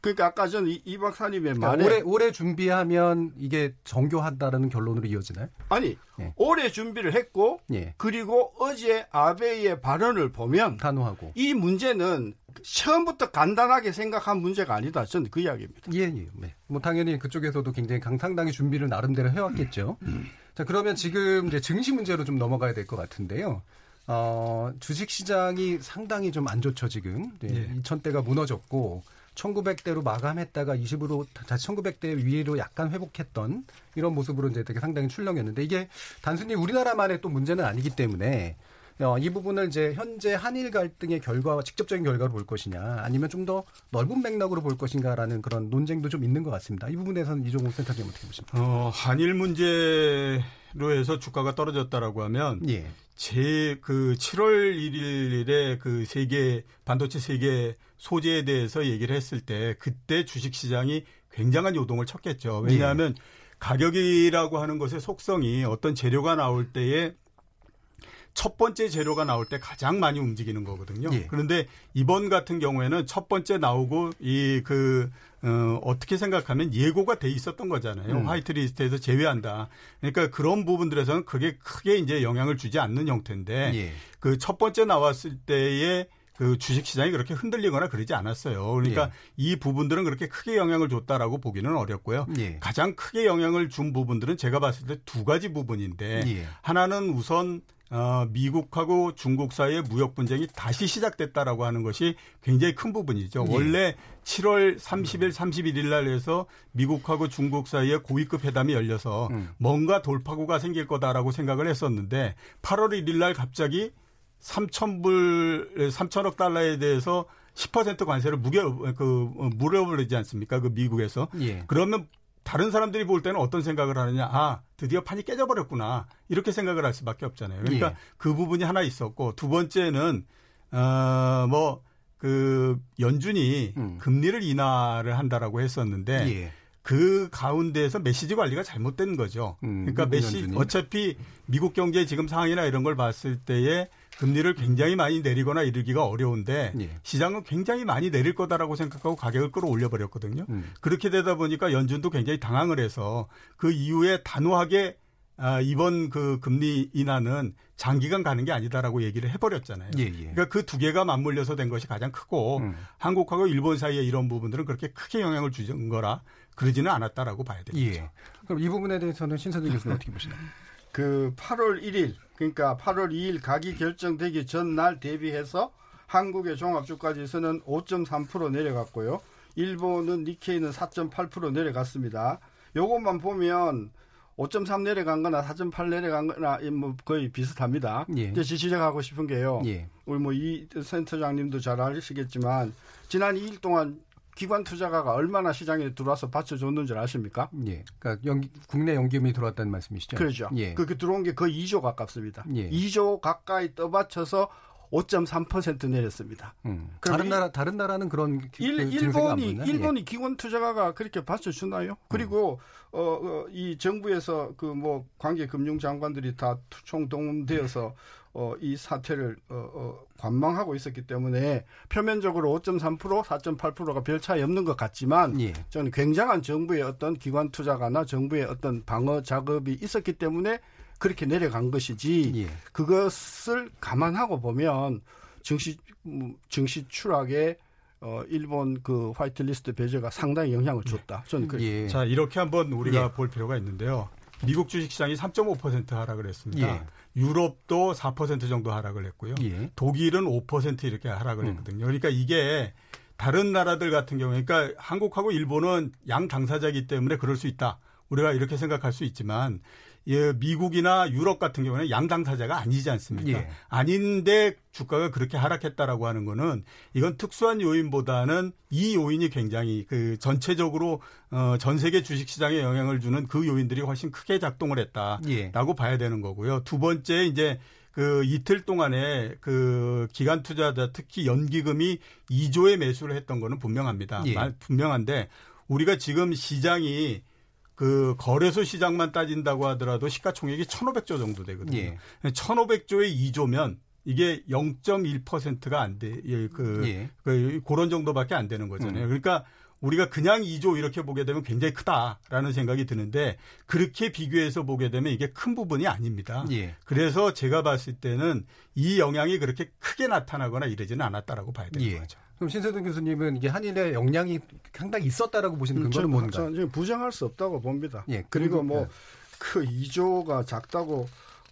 그러니까 아까 전 이, 이 박사님의 그러니까 말에 올해 올해 준비하면 이게 정교한다는 결론으로 이어지나요? 아니 예. 올해 준비를 했고 예. 그리고 어제 아베이의 발언을 보면 단호하고 이 문제는 처음부터 간단하게 생각한 문제가 아니다. 저는 그 이야기입니다. 예, 예. 네. 뭐 당연히 그쪽에서도 굉장히 강상당히 준비를 나름대로 해왔겠죠. 음. 자 그러면 지금 이제 증시 문제로 좀 넘어가야 될 것 같은데요. 어, 주식 시장이 상당히 좀 안 좋죠 지금. 네, 예. 2천대가 무너졌고 1900대로 마감했다가 20으로 다시 1900대 위로 약간 회복했던 이런 모습으로 이제 되게 상당히 출렁였는데 이게 단순히 우리나라만의 또 문제는 아니기 때문에 어, 이 부분을 이제 현재 한일 갈등의 결과와 직접적인 결과로 볼 것이냐 아니면 좀 더 넓은 맥락으로 볼 것인가라는 그런 논쟁도 좀 있는 것 같습니다. 이 부분에서는 이종국 센터장님 어떻게 보십니까? 어, 한일 문제로 해서 주가가 떨어졌다라고 하면 예. 제그 7월 1일에 그 세계 반도체 세계 소재에 대해서 얘기를 했을 때 그때 주식 시장이 굉장한 요동을 쳤겠죠. 왜냐하면 예. 가격이라고 하는 것의 속성이 어떤 재료가 나올 때에 첫 번째 재료가 나올 때 가장 많이 움직이는 거거든요. 예. 그런데 이번 같은 경우에는 첫 번째 나오고 이그 어, 어떻게 생각하면 예고가 돼 있었던 거잖아요. 음. 화이트리스트에서 제외한다. 그러니까 그런 부분들에서는 그게 크게 이제 영향을 주지 않는 형태인데 예. 그첫 번째 나왔을 때에 그 주식 시장이 그렇게 흔들리거나 그러지 않았어요. 그러니까 예. 이 부분들은 그렇게 크게 영향을 줬다라고 보기는 어렵고요. 예. 가장 크게 영향을 준 부분들은 제가 봤을 때 두 가지 부분인데 예. 하나는 우선 어, 미국하고 중국 사이의 무역 분쟁이 다시 시작됐다라고 하는 것이 굉장히 큰 부분이죠. 예. 원래 7월 30일, 31일 날 해서 미국하고 중국 사이에 고위급 회담이 열려서 음. 뭔가 돌파구가 생길 거다라고 생각을 했었는데 8월 1일 날 갑자기 3천불, 3천억 달러에 대해서 10% 관세를 무겨, 그, 어, 물어버리지 않습니까? 그 미국에서. 예. 그러면 다른 사람들이 볼 때는 어떤 생각을 하느냐. 아, 드디어 판이 깨져버렸구나. 이렇게 생각을 할 수밖에 없잖아요. 그러니까 예. 그 부분이 하나 있었고, 두 번째는, 어, 뭐, 그, 연준이 음. 금리를 인하를 한다라고 했었는데, 예. 그 가운데에서 메시지 관리가 잘못된 거죠. 음, 그러니까 메시 지 어차피 미국 경제 지금 상황이나 이런 걸 봤을 때에 금리를 굉장히 많이 내리거나 이르기가 어려운데 예. 시장은 굉장히 많이 내릴 거다라고 생각하고 가격을 끌어올려 버렸거든요. 음. 그렇게 되다 보니까 연준도 굉장히 당황을 해서 그 이후에 단호하게 아, 이번 그 금리 인하는 장기간 가는 게 아니다라고 얘기를 해버렸잖아요. 예, 예. 그러니까 그 두 개가 맞물려서 된 것이 가장 크고 음. 한국하고 일본 사이에 이런 부분들은 그렇게 크게 영향을 주는 거라 그러지는 않았다라고 봐야 되겠죠. 예. 그럼 이 부분에 대해서는 신선생 교수님 어떻게 보시나요? 그 8월 1일 그러니까 8월 2일 가기 결정되기 전날 대비해서 한국의 종합주가지수는 5.3% 내려갔고요. 일본은 니케이는 4.8% 내려갔습니다. 요것만 보면 5.3 내려간 거나 4.8 내려간 거나 뭐 거의 비슷합니다. 예. 이제 지적하고 싶은 게요. 예. 우리 뭐 이 센터장님도 잘 아시겠지만 지난 2일 동안 기관 투자가가 얼마나 시장에 들어와서 받쳐줬는 줄 아십니까? 예. 그러니까 연기, 국내 연기금이 들어왔다는 말씀이시죠? 그렇죠. 예. 그렇게 들어온 게 거의 2조 가깝습니다. 예. 2조 가까이 떠받쳐서 5.3% 내렸습니다. 음. 다른 나라 다른 나라는 그런 일, 그 일본이 일본이 예. 기관 투자가가 그렇게 받쳐주나요? 그리고 음. 어, 어, 이 정부에서 그 뭐 관계 금융 장관들이 다 총동원되어서 어, 이 사태를 어, 어, 관망하고 있었기 때문에 표면적으로 5.3% 4.8%가 별 차이 없는 것 같지만 예. 저는 굉장한 정부의 어떤 기관 투자가나 정부의 어떤 방어 작업이 있었기 때문에 그렇게 내려간 것이지 예. 그것을 감안하고 보면 증시 음, 증시 추락에 어 일본 그 화이트리스트 배제가 상당히 영향을 줬다. 저는 그 예. 자 이렇게 한번 우리가 예. 볼 필요가 있는데요. 미국 주식시장이 3.5% 하락을 했습니다. 예. 유럽도 4% 정도 하락을 했고요. 예. 독일은 5% 이렇게 하락을 음. 했거든요. 그러니까 이게 다른 나라들 같은 경우에 그러니까 한국하고 일본은 양 당사자이기 때문에 그럴 수 있다. 우리가 이렇게 생각할 수 있지만 예, 미국이나 유럽 같은 경우는 양 당 사자가 아니지 않습니까? 예. 아닌데 주가가 그렇게 하락했다라고 하는 거는 이건 특수한 요인보다는 이 요인이 굉장히 그 전체적으로 어, 전 세계 주식 시장에 영향을 주는 그 요인들이 훨씬 크게 작동을 했다라고 예. 봐야 되는 거고요. 두 번째 이제 그 이틀 동안에 그 기관 투자자 특히 연기금이 2조의 매수를 했던 거는 분명합니다. 예. 말- 분명한데 우리가 지금 시장이 그 거래소 시장만 따진다고 하더라도 시가총액이 1,500조 정도 되거든요. 예. 1,500조에 2조면 이게 0.1%가 안 돼. 예, 그, 예. 그 그런 정도밖에 안 되는 거잖아요. 음. 그러니까 우리가 그냥 2조 이렇게 보게 되면 굉장히 크다라는 생각이 드는데 그렇게 비교해서 보게 되면 이게 큰 부분이 아닙니다. 예. 그래서 제가 봤을 때는 이 영향이 그렇게 크게 나타나거나 이러지는 않았다고 봐야 되는 예. 거죠. 그럼 신세동 교수님은 이게 한일의 영향이 상당히 있었다라고 보시는 근거는 저는 뭔가? 저는 부정할 수 없다고 봅니다. 예, 그리고 그리고, 뭐그 2조가 작다고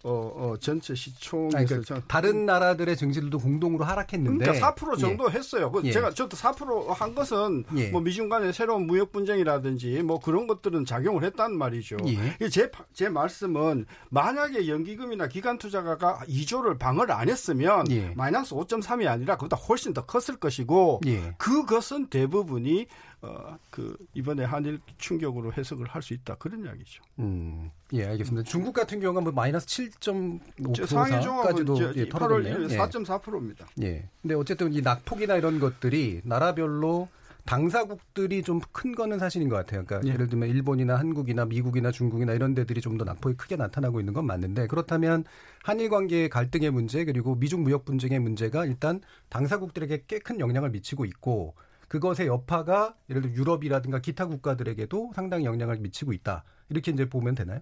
어, 어, 전체 시총에서 아니, 그러니까 저- 다른 나라들의 증시들도 공동으로 하락했는데 그러니까 4% 정도 예. 했어요. 그 예. 제가 저도 4%한 것은 예. 뭐 미중 간의 새로운 무역 분쟁이라든지 뭐 그런 것들은 작용을 했단 말이죠. 예. 이게 제, 말씀은 만약에 연기금이나 기관 투자가가 2조를 방어를 안 했으면 예. 마이너스 5.3이 아니라 그보다 훨씬 더 컸을 것이고 예. 그것은 대부분이 어, 그 이번에 한일 충격으로 해석을 할 수 있다 그런 이야기죠. 음, 예, 알겠습니다. 중국 같은 경우는 뭐 마이너스 저 7.5%까지도 상해 종합은 저 예, 8월 털어졌네요. 1일 예. 4.4%입니다. 예. 근데 어쨌든 이 낙폭이나 이런 것들이 나라별로 당사국들이 좀 큰 거는 사실인 것 같아요. 그러니까 예. 예를 들면 일본이나 한국이나 미국이나 중국이나 이런 데들이 좀 더 낙폭이 크게 나타나고 있는 건 맞는데 그렇다면 한일 관계의 갈등의 문제 그리고 미중 무역 분쟁의 문제가 일단 당사국들에게 꽤 큰 영향을 미치고 있고 그것의 여파가 예를 들어 유럽이라든가 기타 국가들에게도 상당히 영향을 미치고 있다. 이렇게 이제 보면 되나요?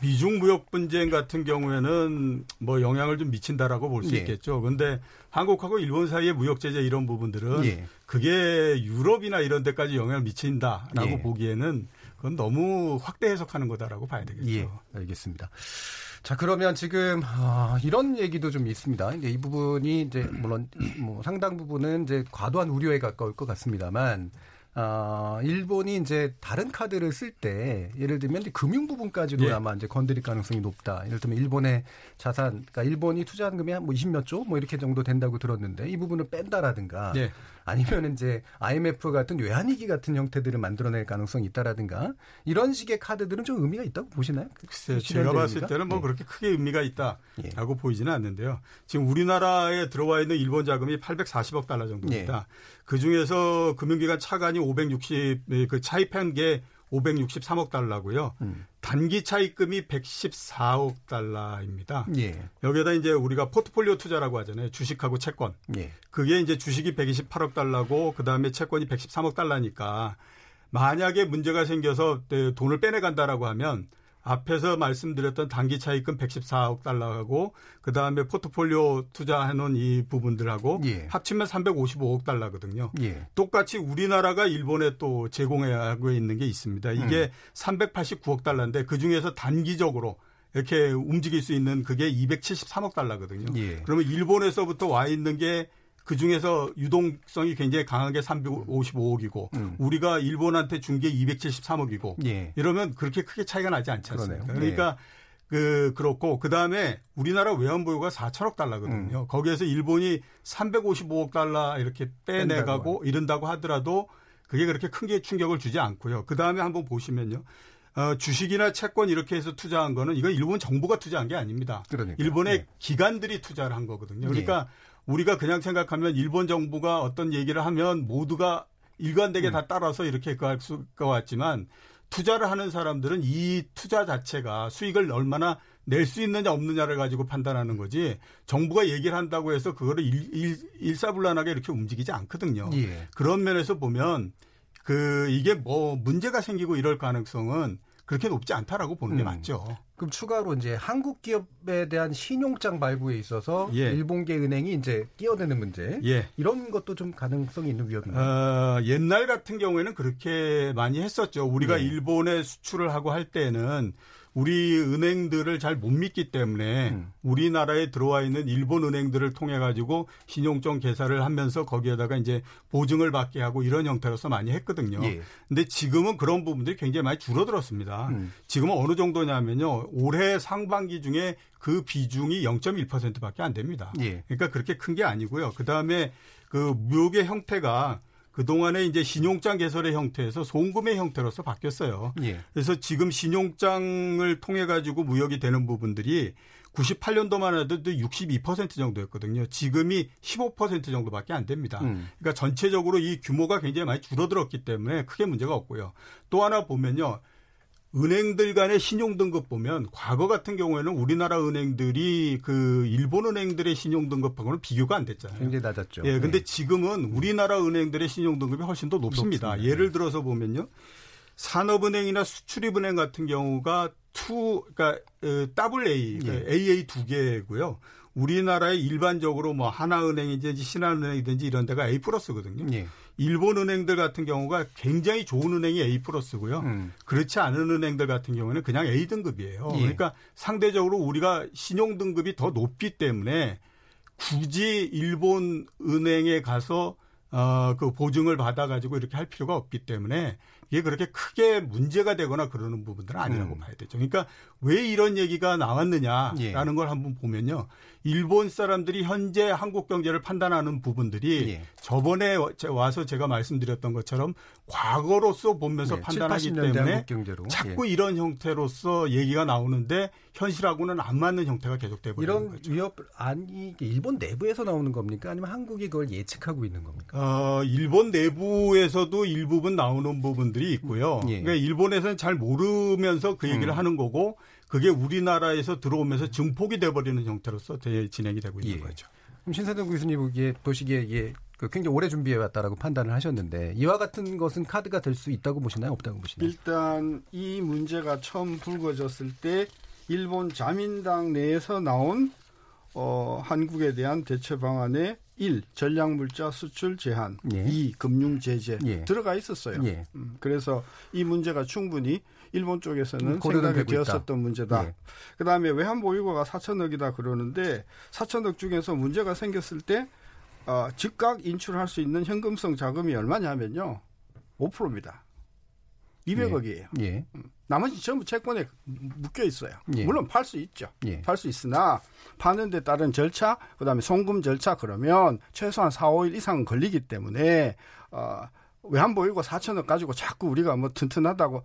미중 무역 분쟁 같은 경우에는 뭐 영향을 좀 미친다라고 볼수 예. 있겠죠. 근데 한국하고 일본 사이의 무역 제재 이런 부분들은 예. 그게 유럽이나 이런 데까지 영향을 미친다라고 예. 보기에는 그건 너무 확대 해석하는 거다라고 봐야 되겠죠. 예, 알겠습니다. 자, 그러면 지금 아, 이런 얘기도 좀 있습니다. 이제 이 부분이 이제 물론 뭐 상당 부분은 이제 과도한 우려에 가까울 것 같습니다만 아, 일본이 이제 다른 카드를 쓸 때 예를 들면 금융 부분까지도 예. 아마 이제 건드릴 가능성이 높다. 예를 들면 일본의 자산, 그러니까 일본이 투자한 금이 한 뭐 20몇 조 뭐 이렇게 정도 된다고 들었는데 이 부분을 뺀다라든가 예. 아니면 이제 IMF 같은 외환위기 같은 형태들을 만들어낼 가능성이 있다라든가 이런 식의 카드들은 좀 의미가 있다고 보시나요? 글쎄요, 제가? 봤을 때는 뭐 예. 그렇게 크게 의미가 있다라고 예. 보이지는 않는데요. 지금 우리나라에 들어와 있는 일본 자금이 840억 달러 정도입니다. 예. 그 중에서 금융기관 차관이 560, 그 차입한 게 563억 달러고요. 음. 단기 차입금이 114억 달러입니다. 예. 여기에다 이제 우리가 포트폴리오 투자라고 하잖아요. 주식하고 채권. 예. 그게 이제 주식이 128억 달러고 그다음에 채권이 113억 달러니까 만약에 문제가 생겨서 네, 돈을 빼내 간다라고 하면 앞에서 말씀드렸던 단기 차익금 114억 달러하고 그 다음에 포트폴리오 투자해놓은 이 부분들하고 예. 합치면 355억 달러거든요. 예. 똑같이 우리나라가 일본에 또 제공하고 있는 게 있습니다. 이게 음. 389억 달러인데 그 중에서 단기적으로 이렇게 움직일 수 있는 그게 273억 달러거든요. 예. 그러면 일본에서부터 와 있는 게 그 중에서 유동성이 굉장히 강한 게 355억이고 음. 우리가 일본한테 준 게 273억이고 예. 이러면 그렇게 크게 차이가 나지 않지 않습니까? 그러네요. 그러니까 그 그렇고 그 다음에 우리나라 외환 보유가 4천억 달러거든요. 거기에서 일본이 355억 달러 이렇게 빼내가고 이른다고 하더라도 그게 그렇게 큰 게 충격을 주지 않고요. 그 다음에 한번 보시면요. 어, 주식이나 채권 이렇게 해서 투자한 거는 이건 일본 정부가 투자한 게 아닙니다. 그러니까. 일본의 예. 기관들이 투자를 한 거거든요. 그러니까 우리가 그냥 생각하면 일본 정부가 어떤 얘기를 하면 모두가 일관되게 다 따라서 이렇게 갈 수- 것 같지만 투자를 하는 사람들은 이 투자 자체가 수익을 얼마나 낼 수 있느냐 없느냐를 가지고 판단하는 거지 정부가 얘기를 한다고 해서 그거를 일, 일, 일사불란하게 이렇게 움직이지 않거든요. 예. 그런 면에서 보면 그 이게 뭐 문제가 생기고 이럴 가능성은 그렇게 높지 않다라고 보는 게 음. 맞죠. 그럼 추가로 이제 한국 기업에 대한 신용장 발부에 있어서 예. 일본계 은행이 이제 끼어드는 문제 예. 이런 것도 좀 가능성이 있는 위협인가요? 어, 옛날 같은 경우에는 그렇게 많이 했었죠. 우리가 예. 일본에 수출을 하고 할 때는 우리 은행들을 잘 못 믿기 때문에 음. 우리나라에 들어와 있는 일본 은행들을 통해 가지고 신용정 계산을 하면서 거기에다가 이제 보증을 받게 하고 이런 형태로서 많이 했거든요. 예. 근데 지금은 그런 부분들이 굉장히 많이 줄어들었습니다. 음. 지금은 어느 정도냐면요. 올해 상반기 중에 그 비중이 0.1%밖에 안 됩니다. 예. 그러니까 그렇게 큰 게 아니고요. 그다음에 그 묘의 형태가 그동안에 이제 신용장 개설의 형태에서 송금의 형태로서 바뀌었어요. 예. 그래서 지금 신용장을 통해 가지고 무역이 되는 부분들이 98년도만 해도 62% 정도였거든요. 지금이 15% 정도밖에 안 됩니다. 음. 그러니까 전체적으로 이 규모가 굉장히 많이 줄어들었기 때문에 크게 문제가 없고요. 또 하나 보면요. 은행들 간의 신용 등급 보면 과거 같은 경우에는 우리나라 은행들이 그 일본 은행들의 신용 등급하고는 비교가 안 됐잖아요. 굉장히 낮았죠. 예, 근데 네. 지금은 우리나라 은행들의 신용 등급이 훨씬 더 높습니다. 높습니다. 예를 들어서 보면요. 산업은행이나 수출입은행 같은 경우가 투 그러니까 어, 더블 A, 예. AA 두 개고요. 우리나라에 일반적으로 뭐 하나은행이든지 신한은행이든지 이런 데가 A 플러스거든요. 예. 일본 은행들 같은 경우가 굉장히 좋은 은행이 A 플러스고요. 음. 그렇지 않은 은행들 같은 경우는 그냥 A 등급이에요. 예. 그러니까 상대적으로 우리가 신용 등급이 더 높기 때문에 굳이 일본 은행에 가서 어, 그 보증을 받아가지고 이렇게 할 필요가 없기 때문에 이게 그렇게 크게 문제가 되거나 그러는 부분들은 아니라고 음. 봐야 되죠. 그러니까 왜 이런 얘기가 나왔느냐라는 예. 걸 한번 보면요. 일본 사람들이 현재 한국 경제를 판단하는 부분들이 예. 저번에 와서 제가 말씀드렸던 것처럼 과거로서 보면서 네, 판단하기 때문에 자꾸 예. 이런 형태로서 얘기가 나오는데 현실하고는 안 맞는 형태가 계속되고 있는 거죠. 이런 위협 아니 일본 내부에서 나오는 겁니까? 아니면 한국이 그걸 예측하고 있는 겁니까? 어, 일본 내부에서도 일부분 나오는 부분들이 있고요. 예. 그러니까 일본에서는 잘 모르면서 그 얘기를 음. 하는 거고 그게 우리나라에서 들어오면서 증폭이 돼버리는 형태로서 진행이 되고 있는 예. 거죠. 그럼 신사동 교수님 보기에 보시기에 예, 그 굉장히 오래 준비해 왔다라고 판단을 하셨는데 이와 같은 것은 카드가 될 수 있다고 보시나요? 없다고 보시나요? 일단 이 문제가 처음 불거졌을 때 일본 자민당 내에서 나온 어, 한국에 대한 대처 방안에 1. 전략물자 수출 제한, 예. 2. 금융 제재 예. 들어가 있었어요. 예. 음, 그래서 이 문제가 충분히 일본 쪽에서는 생각이 되었었던 문제다. 네. 그다음에 외환 보유고가 4천억이다 그러는데 4천억 중에서 문제가 생겼을 때 어, 즉각 인출할 수 있는 현금성 자금이 얼마냐면요. 5%입니다. 200억이에요. 예. 예. 음, 나머지 전부 채권에 묶여 있어요. 예. 물론 팔 수 있죠. 예. 팔수 있으나 파는 데 따른 절차, 그다음에 송금 절차 그러면 최소한 4, 5일 이상 걸리기 때문에 어, 외환 보유고 4천억 가지고 자꾸 우리가 뭐 튼튼하다고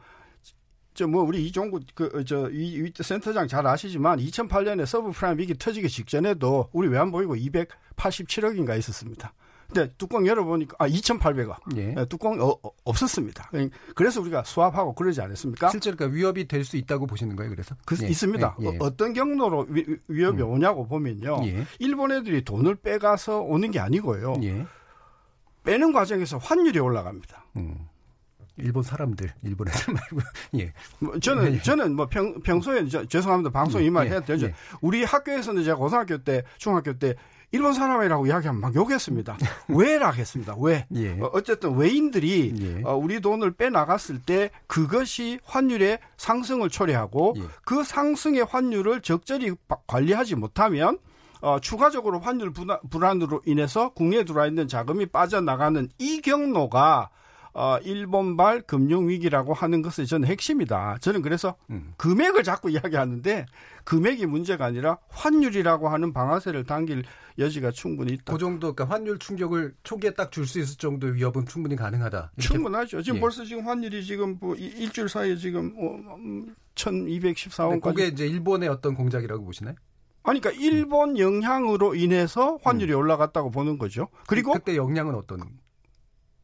저 뭐 우리 이종구 그저이 센터장 잘 아시지만 2008년에 서브프라임 위기 터지기 직전에도 우리 외환보유고 287억인가 있었습니다. 근데 뚜껑 열어보니까 아 2,800억 예. 네, 뚜껑 어, 어, 없었습니다. 그래서 우리가 수합하고 그러지 않았습니까? 실제로 그러니까 위협이 될 수 있다고 보시는 거예요. 그래서 그, 예. 있습니다. 예. 어, 떤 경로로 위, 위협이 음. 오냐고 보면요. 예. 일본 애들이 돈을 빼가서 오는 게 아니고요. 예. 빼는 과정에서 환율이 올라갑니다. 음. 일본 사람들, 일본 애들 말고, 예. 뭐 저는, 예. 저는 뭐 평, 평소에, 저, 죄송합니다. 방송 예. 이말 해야 되죠. 예. 우리 학교에서는 제가 고등학교 때, 중학교 때, 일본 사람이라고 이야기하면 막 욕했습니다. 왜라 했습니다. 왜? 예. 어, 어쨌든 외인들이 예. 어, 우리 돈을 빼나갔을 때 그것이 환율의 상승을 초래하고 예. 그 상승의 환율을 적절히 관리하지 못하면 어, 추가적으로 환율 불안으로 인해서 국내에 들어와 있는 자금이 빠져나가는 이 경로가 어, 일본발 금융위기라고 하는 것이 저는 핵심이다. 저는 그래서 음. 금액을 자꾸 이야기하는데 금액이 문제가 아니라 환율이라고 하는 방아쇠를 당길 여지가 충분히 있다. 그 정도, 그러니까 환율 충격을 초기에 딱 줄 수 있을 정도의 위협은 충분히 가능하다. 충분하죠. 지금 예. 벌써 지금 환율이 지금 뭐 일주일 사이에 지금 1214원까지. 뭐 그게 이제 일본의 어떤 공작이라고 보시나요? 아니, 그러니까 일본 영향으로 인해서 환율이 음. 올라갔다고 보는 거죠. 그리고 그때 영향은 어떤?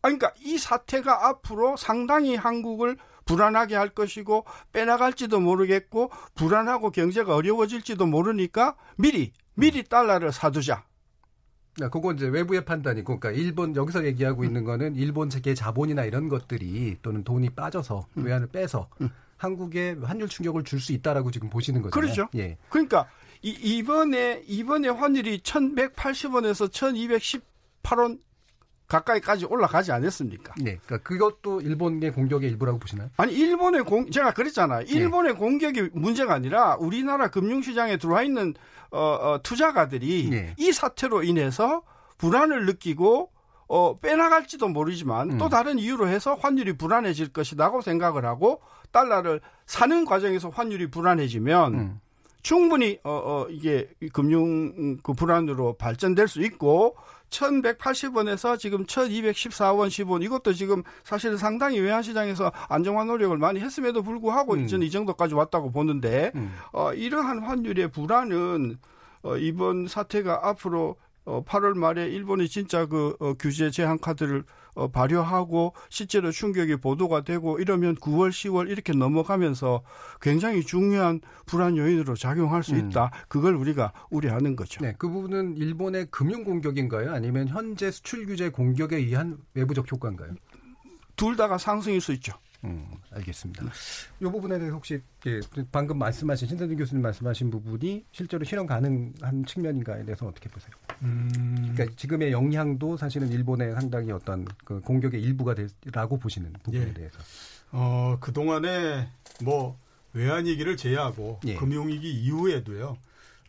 아니, 그러니까 이 사태가 앞으로 상당히 한국을 불안하게 할 것이고 빼나갈지도 모르겠고 불안하고 경제가 어려워질지도 모르니까 미리 미리 달러를 사두자. 아, 그건 이제 외부의 판단이고, 그러니까 일본 여기서 얘기하고 음. 있는 거는 일본 세계 자본이나 이런 것들이 또는 돈이 빠져서 음. 외환을 빼서 음. 한국에 환율 충격을 줄 수 있다라고 지금 보시는 거죠. 그렇죠. 예. 그러니까 이, 이번에 이번에 환율이 1,180원에서 1,218원 가까이까지 올라가지 않았습니까? 네. 그러니까 그것도 일본의 공격의 일부라고 보시나요? 아니 일본의 공 제가 그랬잖아요. 네. 일본의 공격이 문제가 아니라 우리나라 금융시장에 들어와 있는 어, 어, 투자가들이 네. 이 사태로 인해서 불안을 느끼고 어, 빼나갈지도 모르지만 음. 또 다른 이유로 해서 환율이 불안해질 것이라고 생각을 하고 달러를 사는 과정에서 환율이 불안해지면 음. 충분히 어, 어, 이게 이 금융 그 불안으로 발전될 수 있고 1180원에서 지금 1214원 10원 이것도 지금 사실 상당히 외환시장에서 안정화 노력을 많이 했음에도 불구하고 음. 저는 이 정도까지 왔다고 보는데 음. 어, 이러한 환율의 불안은 어, 이번 사태가 앞으로 어, 8월 말에 일본이 진짜 그 어, 규제 제한 카드를 어, 발효하고 실제로 충격이 보도가 되고 이러면 9월, 10월 이렇게 넘어가면서 굉장히 중요한 불안 요인으로 작용할 수 음. 있다. 그걸 우리가 우려하는 거죠. 네, 그 부분은 일본의 금융 공격인가요? 아니면 현재 수출 규제 공격에 의한 외부적 효과인가요? 둘 다가 상승일 수 있죠. 음, 알겠습니다. 이 부분에 대해서 혹시 예, 방금 말씀하신 신선진 교수님 말씀하신 부분이 실제로 실현 가능한 측면인가에 대해서 어떻게 보세요? 음, 그러니까 지금의 영향도 사실은 일본의 상당히 어떤 그 공격의 일부가 되라고 보시는 부분에 예. 대해서. 어, 그동안에 뭐 외환위기를 제외하고 예. 금융위기 이후에도요.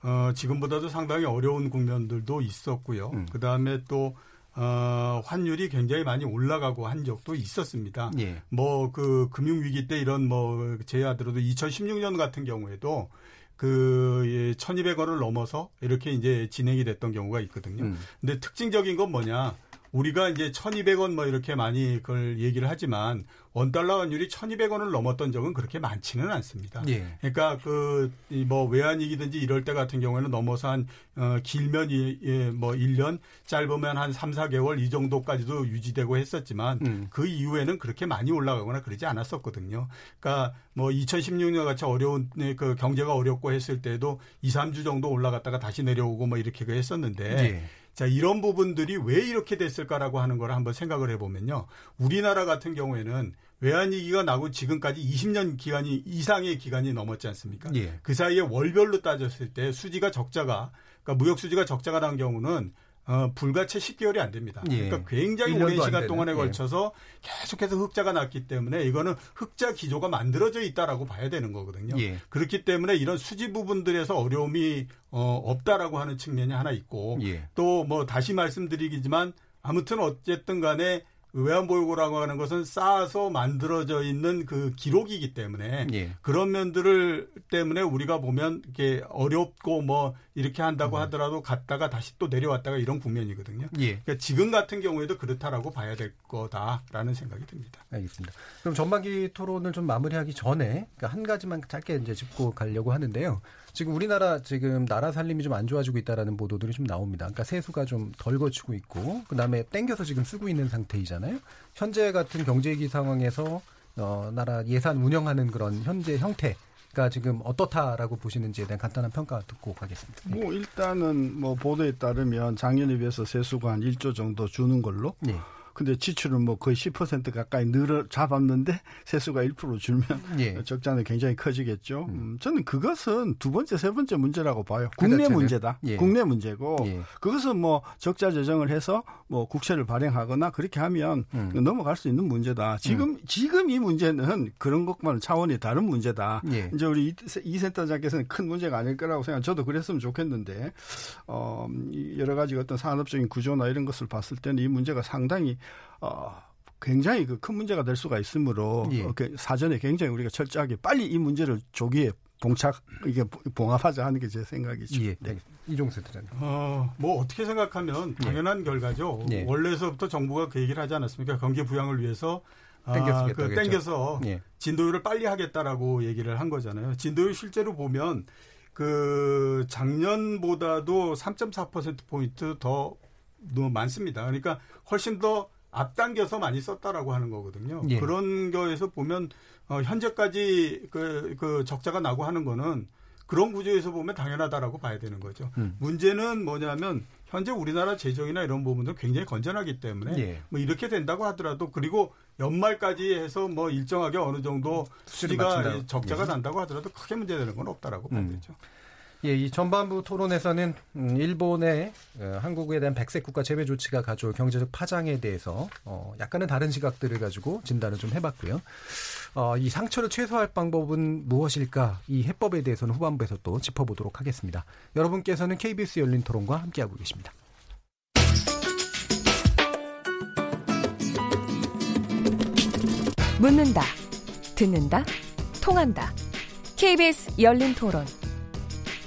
어, 지금보다도 상당히 어려운 국면들도 있었고요. 음. 그다음에 또 어, 환율이 굉장히 많이 올라가고 한 적도 있었습니다. 예. 뭐그 금융위기 때 이런 뭐 제야들어도 2016년 같은 경우에도 그 예, 1,200원을 넘어서 이렇게 이제 진행이 됐던 경우가 있거든요. 음. 근데 특징적인 건 뭐냐? 우리가 이제 1,200원 뭐 이렇게 많이 그걸 얘기를 하지만 원달러 환율이 1,200원을 넘었던 적은 그렇게 많지는 않습니다. 예. 그러니까 그 뭐 외환위기든지 이럴 때 같은 경우에는 넘어서 한 어, 길면 이, 예, 뭐 1년, 짧으면 한 3, 4개월 이 정도까지도 유지되고 했었지만 음. 그 이후에는 그렇게 많이 올라가거나 그러지 않았었거든요. 그러니까 뭐 2016년 같이 어려운 네, 그 경제가 어렵고 했을 때도 2, 3주 정도 올라갔다가 다시 내려오고 뭐 이렇게 그 했었는데 예. 자, 이런 부분들이 왜 이렇게 됐을까라고 하는 걸 한번 생각을 해보면요. 우리나라 같은 경우에는 외환위기가 나고 지금까지 20년 기간이 이상의 기간이 넘었지 않습니까? 예. 그 사이에 월별로 따졌을 때 수지가 적자가, 그러니까 무역 수지가 적자가 난 경우는 어, 불과 채 10개월이 안 됩니다. 예. 그러니까 굉장히 1년도 오랜 안 시간 동안에 예. 걸쳐서 계속해서 흑자가 났기 때문에 이거는 흑자 기조가 만들어져 있다라고 봐야 되는 거거든요. 예. 그렇기 때문에 이런 수지 부분들에서 어려움이 어, 없다라고 하는 측면이 하나 있고 예. 또뭐 다시 말씀드리기지만 아무튼 어쨌든 간에 외환보유고라고 하는 것은 쌓아서 만들어져 있는 그 기록이기 때문에 예. 그런 면들을 때문에 우리가 보면 이게 어렵고 뭐 이렇게 한다고 음. 하더라도 갔다가 다시 또 내려왔다가 이런 국면이거든요. 예. 그러니까 지금 같은 경우에도 그렇다라고 봐야 될 거다라는 생각이 듭니다. 알겠습니다. 그럼 전반기 토론을 좀 마무리하기 전에 그러니까 한 가지만 짧게 이제 짚고 가려고 하는데요. 지금 우리나라 지금 나라 살림이 좀 안 좋아지고 있다라는 보도들이 좀 나옵니다. 그러니까 세수가 좀 덜 거치고 있고 그다음에 땡겨서 지금 쓰고 있는 상태이잖아요. 현재 같은 경제 위기 상황에서 어, 나라 예산 운영하는 그런 현재 형태 가 지금 어떻다라고 보시는지에 대한 간단한 평가 듣고 가겠습니다. 뭐 일단은 뭐 보도에 따르면 작년에 비해서 세수가 한 1조 정도 주는 걸로. 예. 근데 지출은 뭐 거의 10% 가까이 늘어 잡았는데 세수가 1% 줄면 예. 적자는 굉장히 커지겠죠. 음, 저는 그것은 두 번째, 세 번째 문제라고 봐요. 그 국내? 문제다. 예. 국내 문제고 예. 그것은 뭐 적자 재정을 해서 뭐 국채를 발행하거나 그렇게 하면 음. 넘어갈 수 있는 문제다. 지금 지금 이 문제는 그런 것과는 차원이 다른 문제다. 예. 이제 우리 이- 이 센터장께서는 큰 문제가 아닐 거라고 생각. 저도 그랬으면 좋겠는데 어, 이 여러 가지 어떤 산업적인 구조나 이런 것을 봤을 때는 이 문제가 상당히 어, 굉장히 그 큰 문제가 될 수가 있으므로 예. 어, 그 사전에 굉장히 우리가 철저하게 빨리 이 문제를 조기에 봉착 이게 봉합하자 하는 게 제 생각이죠. 예. 네. 이종수 대장님. 어, 뭐 어떻게 생각하면 당연한 결과죠. 예. 원래서부터 정부가 그 얘기를 하지 않았습니까? 경제 부양을 위해서 아, 그. 땡겨서 예. 진도율을 빨리 하겠다라고 얘기를 한 거잖아요. 진도율 실제로 보면 그 작년보다도 3.4% 포인트 더 너무 많습니다. 그러니까 훨씬 더 앞당겨서 많이 썼다라고 하는 거거든요. 예. 그런 거에서 보면 어, 현재까지 그, 그 적자가 나고 하는 거는 그런 구조에서 보면 당연하다라고 봐야 되는 거죠. 음. 문제는 뭐냐면 현재 우리나라 재정이나 이런 부분은 굉장히 건전하기 때문에 예. 뭐 이렇게 된다고 하더라도 그리고 연말까지 해서 뭐 일정하게 어느 정도 수지가. 적자가 예. 난다고 하더라도 크게 문제되는 건 없다라고 봐야 음. 되죠. 예, 이 전반부 토론에서는 음, 일본의 어, 한국에 대한 백색 국가 제외 조치가 가져올 경제적 파장에 대해서 어, 약간은 다른 시각들을 가지고 진단을 좀 해봤고요. 어, 이 상처를 최소화할 방법은 무엇일까? 이 해법에 대해서는 후반부에서 또 짚어보도록 하겠습니다. 여러분께서는 KBS 열린 토론과 함께하고 계십니다. 묻는다, 듣는다, 통한다. KBS 열린 토론.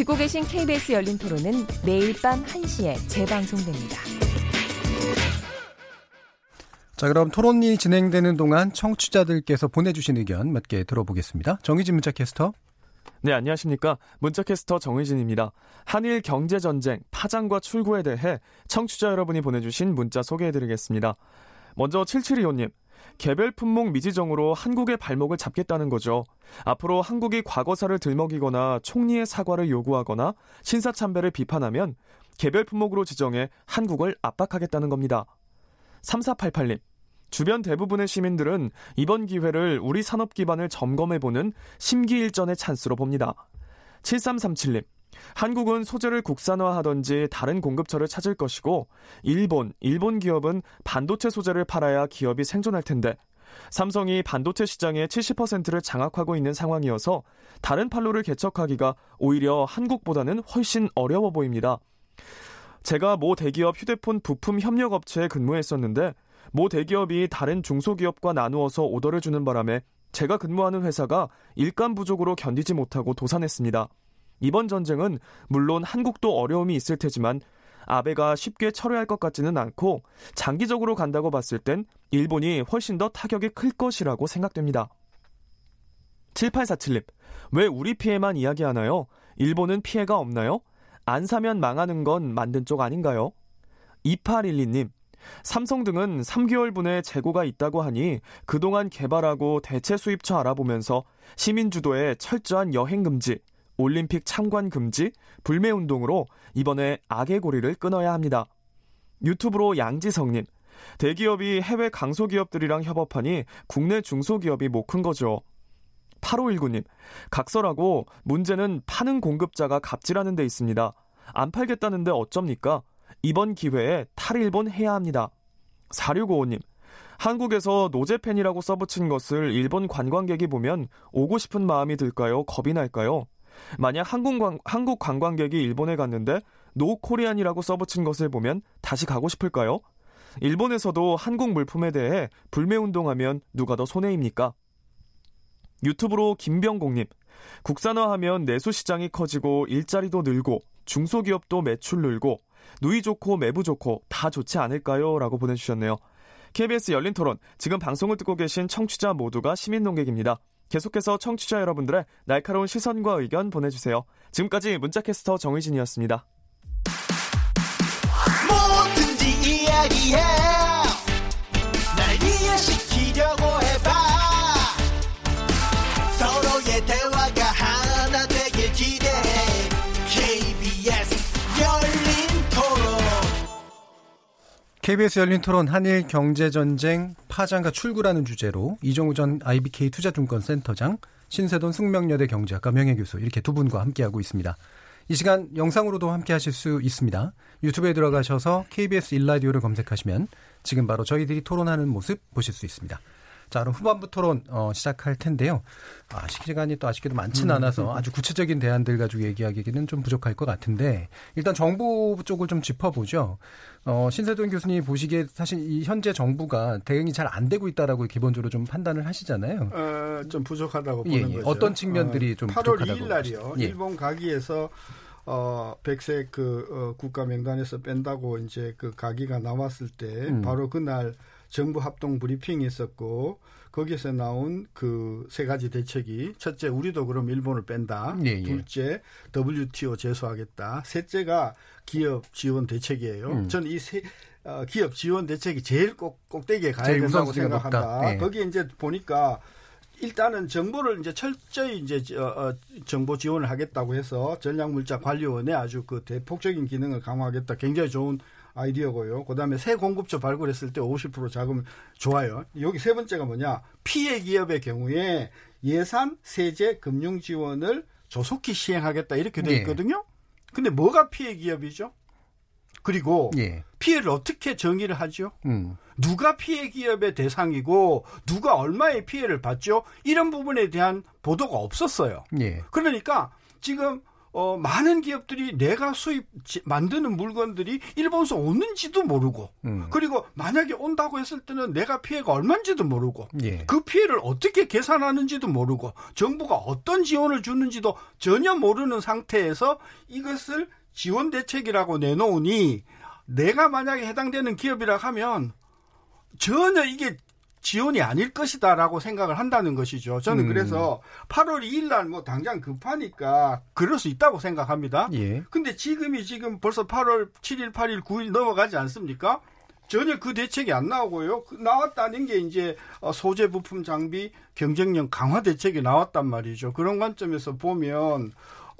듣고 계신 KBS 열린 토론은 매일 밤 1시에 재방송됩니다. 자, 그럼 토론이 진행되는 동안 청취자들께서 보내주신 의견 몇 개 들어보겠습니다. 정희진 문자 캐스터. 네, 안녕하십니까. 문자캐스터 정의진입니다. 한일 경제전쟁, 파장과 출구에 대해 청취자 여러분이 보내주신 문자 소개해드리겠습니다. 먼저 7725님. 개별 품목 미지정으로 한국의 발목을 잡겠다는 거죠. 앞으로 한국이 과거사를 들먹이거나 총리의 사과를 요구하거나 신사참배를 비판하면 개별 품목으로 지정해 한국을 압박하겠다는 겁니다. 3488님. 주변 대부분의 시민들은 이번 기회를 우리 산업 기반을 점검해보는 심기일전의 찬스로 봅니다. 7337님. 한국은 소재를 국산화하던지 다른 공급처를 찾을 것이고 일본, 일본 기업은 반도체 소재를 팔아야 기업이 생존할 텐데 삼성이 반도체 시장의 70%를 장악하고 있는 상황이어서 다른 판로를 개척하기가 오히려 한국보다는 훨씬 어려워 보입니다. 제가 모 대기업 휴대폰 부품 협력업체에 근무했었는데 모 대기업이 다른 중소기업과 나누어서 오더를 주는 바람에 제가 근무하는 회사가 일감 부족으로 견디지 못하고 도산했습니다. 이번 전쟁은 물론 한국도 어려움이 있을 테지만 아베가 쉽게 철회할 것 같지는 않고 장기적으로 간다고 봤을 땐 일본이 훨씬 더 타격이 클 것이라고 생각됩니다. 7847님, 왜 우리 피해만 이야기하나요? 일본은 피해가 없나요? 안 사면 망하는 건 만든 쪽 아닌가요? 2812님, 삼성 등은 3개월분의 재고가 있다고 하니 그동안 개발하고 대체 수입처 알아보면서 시민 주도의 철저한 여행 금지, 올림픽 참관 금지, 불매 운동으로 이번에 악의 고리를 끊어야 합니다. 유튜브로 양지성님, 대기업이 해외 강소기업들이랑 협업하니 국내 중소기업이 못 큰 거죠. 8519님, 각설하고 문제는 파는 공급자가 갑질하는 데 있습니다. 안 팔겠다는데 어쩝니까? 이번 기회에 탈일본 해야 합니다. 4655님, 한국에서 No Japan이라고 써붙인 것을 일본 관광객이 보면 오고 싶은 마음이 들까요? 겁이 날까요? 만약 한국, 관, 한국 관광객이 일본에 갔는데 No Korean이라고 써붙인 것을 보면 다시 가고 싶을까요? 일본에서도 한국 물품에 대해 불매 운동하면 누가 더 손해입니까? 유튜브로 김병공님, 국산화하면 내수 시장이 커지고 일자리도 늘고 중소기업도 매출 늘고 누이 좋고 매부 좋고 다 좋지 않을까요? 라고 보내주셨네요. KBS 열린 토론, 지금 방송을 듣고 계신 청취자 모두가 시민 농객입니다. 계속해서 청취자 여러분들의 날카로운 시선과 의견 보내주세요. 지금까지 문자캐스터 정의진이었습니다. 뭐든지 이야기해. KBS 열린 토론 한일 경제전쟁 파장과 출구라는 주제로 이종우 전 IBK 투자증권센터장, 신세돈 숙명여대 경제학과 명예교수 이렇게 두 분과 함께하고 있습니다. 이 시간 영상으로도 함께 하실 수 있습니다. 유튜브에 들어가셔서 KBS 일라디오를 검색하시면 지금 바로 저희들이 토론하는 모습 보실 수 있습니다. 자, 그럼 후반부 토론 어, 시작할 텐데요. 아, 시간이 또 아쉽게도 많지는 않아서 아주 구체적인 대안들 가지고 얘기하기는 좀 부족할 것 같은데 일단 정부 쪽을 좀 짚어보죠. 어, 신세돈 교수님 보시기에 사실 이 현재 정부가 대응이 잘 안 되고 있다라고 기본적으로 좀 판단을 하시잖아요. 어, 좀 부족하다고 예, 보는 예. 거죠. 어떤 측면들이 어, 좀 8월 부족하다고 2일 날이요. 예. 일본 가기에서 어, 백색 그 어, 국가 명단에서 뺀다고 이제 그 가기가 나왔을 때 음. 바로 그날 정부 합동 브리핑이 있었고 거기서 나온 그 세 가지 대책이 첫째 우리도 그럼 일본을 뺀다. 예, 예. 둘째 WTO 제소하겠다. 셋째가 기업 지원 대책이에요. 음. 저는 이세 어, 기업 지원 대책이 제일 꼭 꼭대기에 가야 된다고 생각한다. 예. 거기에 이제 보니까 일단은 정보를 이제 철저히 이제 어, 어, 정보 지원을 하겠다고 해서 전략물자 관리원에 아주 그 대폭적인 기능을 강화하겠다. 굉장히 좋은 아이디어고요. 그다음에 새 공급처 발굴했을 때 50% 자금 좋아요. 여기 세 번째가 뭐냐? 피해 기업의 경우에 예산, 세제, 금융 지원을 조속히 시행하겠다 이렇게 돼 예. 있거든요. 근데 뭐가 피해 기업이죠? 그리고 예. 피해를 어떻게 정의를 하죠? 음. 누가 피해 기업의 대상이고 누가 얼마의 피해를 받죠? 이런 부분에 대한 보도가 없었어요. 예. 그러니까 지금 어, 많은 기업들이 내가 수입 지- 만드는 물건들이 일본에서 오는지도 모르고 음. 그리고 만약에 온다고 했을 때는 내가 피해가 얼마인지도 모르고 예. 그 피해를 어떻게 계산하는지도 모르고 정부가 어떤 지원을 주는지도 전혀 모르는 상태에서 이것을 지원 대책이라고 내놓으니 내가 만약에 해당되는 기업이라 하면 전혀 이게 지원이 아닐 것이다라고 생각을 한다는 것이죠. 저는 음. 그래서 8월 2일 날 뭐 당장 급하니까 그럴 수 있다고 생각합니다. 예. 근데 지금이 지금 벌써 8월 7일, 8일, 9일 넘어가지 않습니까? 전혀 그 대책이 안 나오고요. 그 나왔다는 게 이제 어, 소재 부품 장비 경쟁력 강화 대책이 나왔단 말이죠. 그런 관점에서 보면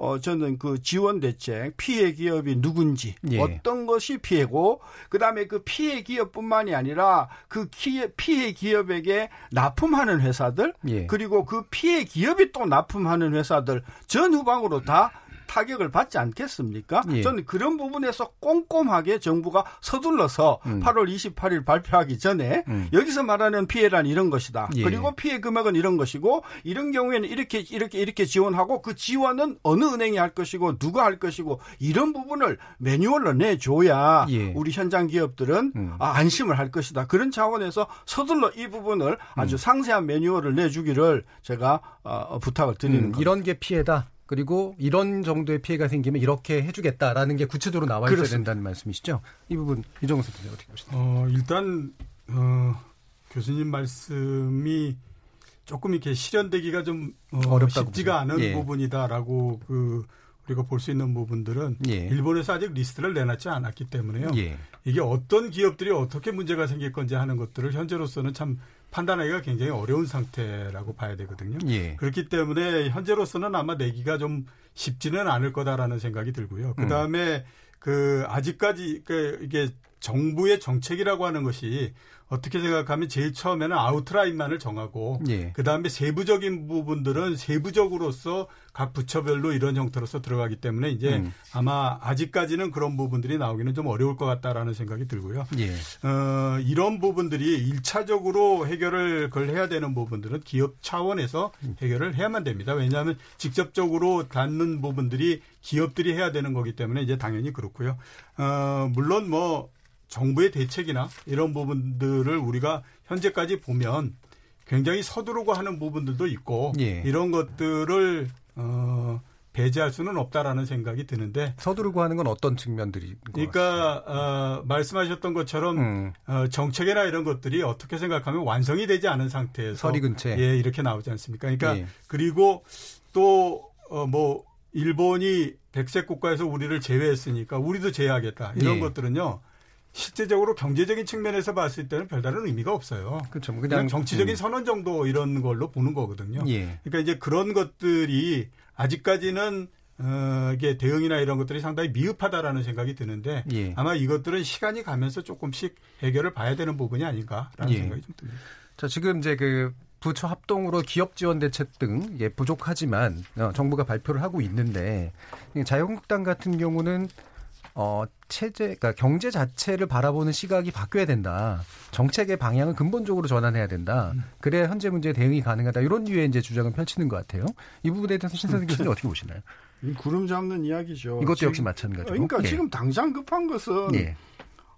어 저는 그 지원 대책 피해 기업이 누군지 예. 어떤 것이 피해고 그다음에 그 피해 기업뿐만이 아니라 그 기- 피해 기업에게 납품하는 회사들 예. 그리고 그 피해 기업이 또 납품하는 회사들 전 후방으로 다 타격을 받지 않겠습니까? 예. 저는 그런 부분에서 꼼꼼하게 정부가 서둘러서 음. 8월 28일 발표하기 전에 음. 여기서 말하는 피해란 이런 것이다. 예. 그리고 피해 금액은 이런 것이고 이런 경우에는 이렇게 이렇게 이렇게 지원하고 그 지원은 어느 은행이 할 것이고 누가 할 것이고 이런 부분을 매뉴얼로 내줘야 예. 우리 현장 기업들은 음. 아, 안심을 할 것이다. 그런 차원에서 서둘러 이 부분을 아주 음. 상세한 매뉴얼을 내주기를 제가 어, 부탁을 드리는 음, 겁니다. 이런 게 피해다. 그리고 이런 정도의 피해가 생기면 이렇게 해주겠다라는 게 구체적으로 나와 있어야 그렇습니다. 된다는 말씀이시죠? 이 부분 이정우 선생님 어떻게 보시나요? 어, 일단 어, 교수님 말씀이 조금 이렇게 실현되기가 좀 어, 어렵다고 쉽지가 보세요. 않은 예. 부분이다라고 그 우리가 볼 수 있는 부분들은 예. 일본에서 아직 리스트를 내놨지 않았기 때문에요. 예. 이게 어떤 기업들이 어떻게 문제가 생길 건지 하는 것들을 현재로서는 참 판단하기가 굉장히 어려운 상태라고 봐야 되거든요. 예. 그렇기 때문에 현재로서는 아마 내기가 좀 쉽지는 않을 거다라는 생각이 들고요. 그 다음에 그 아직까지 그 이게 정부의 정책이라고 하는 것이 어떻게 생각하면 제일 처음에는 아웃라인만을 정하고 예. 그 다음에 세부적인 부분들은 세부적으로서 각 부처별로 이런 형태로서 들어가기 때문에 이제 음. 아마 아직까지는 그런 부분들이 나오기는 좀 어려울 것 같다라는 생각이 들고요. 예. 어, 이런 부분들이 일차적으로 해결을 그걸 해야 되는 부분들은 기업 차원에서 해결을 해야만 됩니다. 왜냐하면 직접적으로 닿는 부분들이 기업들이 해야 되는 거기 때문에 이제 당연히 그렇고요. 어, 물론 뭐 정부의 대책이나 이런 부분들을 우리가 현재까지 보면 굉장히 서두르고 하는 부분들도 있고 예. 이런 것들을 어, 배제할 수는 없다라는 생각이 드는데 서두르고 하는 건 어떤 측면들이? 그러니까 어, 말씀하셨던 것처럼 음. 어, 정책이나 이런 것들이 어떻게 생각하면 완성이 되지 않은 상태에서 서리. 예 이렇게 나오지 않습니까? 그러니까 예. 그리고 또 어, 뭐 일본이 백색 국가에서 우리를 제외했으니까 우리도 제외하겠다 이런 예. 것들은요 실제적으로 경제적인 측면에서 봤을 때는 별다른 의미가 없어요. 그렇죠. 그냥, 그냥 정치적인 음. 선언 정도 이런 걸로 보는 거거든요. 예. 그러니까 이제 그런 것들이 아직까지는 어, 이게 대응이나 이런 것들이 상당히 미흡하다라는 생각이 드는데 예. 아마 이것들은 시간이 가면서 조금씩 해결을 봐야 되는 부분이 아닌가라는 예. 생각이 좀 듭니다. 자, 지금 이제 그 부처 합동으로 기업 지원 대책 등 예, 부족하지만 어, 정부가 발표를 하고 있는데 이 자유한국당 같은 경우는 어, 체제, 그러니까 경제 자체를 바라보는 시각이 바뀌어야 된다. 정책의 방향을 근본적으로 전환해야 된다. 그래야 현재 문제에 대응이 가능하다. 이런 류의 이제 주장을 펼치는 것 같아요. 이 부분에 대해서 신선생 교수님 어떻게 보시나요? 이 구름 잡는 이야기죠. 이것도 역시 지금- 마찬가지고. 그러니까 예. 지금 당장 급한 것은 예.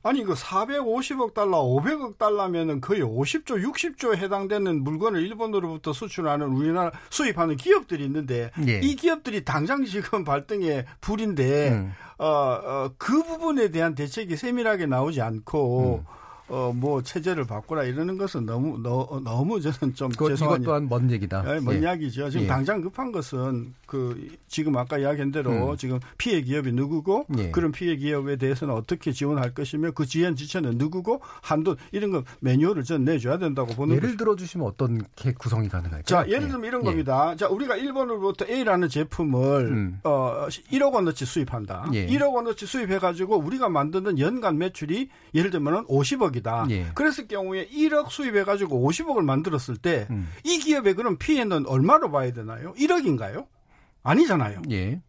아니 그 450억 달러, 500억 달러면은 거의 50조, 60조에 해당되는 물건을 일본으로부터 수출하는 우리나라 수입하는 기업들이 있는데 예. 이 기업들이 당장 지금 발등에 불인데 음. 어, 어, 그 부분에 대한 대책이 세밀하게 나오지 않고 음. 어, 뭐 체제를 바꾸라 이러는 것은 너무 너, 너무 저는 좀 그것, 죄송한 이것 또한 먼 얘기다. 예, 먼 예. 이야기죠. 지금 예. 당장 급한 것은 그 지금 아까 이야기한 대로 음. 지금 피해 기업이 누구고 예. 그런 피해 기업에 대해서는 어떻게 지원할 것이며 그 지원 지체는 누구고 한도 이런 거 매뉴얼을 전 내줘야 된다고 보는 예를. 들어 주시면 어떤 게 구성이 가능할까요? 자, 예를 예. 들면 이런 예. 겁니다. 자, 우리가 일본으로부터 A라는 제품을 음. 어 1억 원어치 수입한다. 예. 1억 원어치 수입해 가지고 우리가 만드는 연간 매출이 예를 들면은 50억 이다. 예. 그랬을 경우에 1억 수입해 가지고 50억을 만들었을 때이 음. 기업의 그런 피해는 얼마로 봐야 되나요? 1억인가요? 아니잖아요. 예.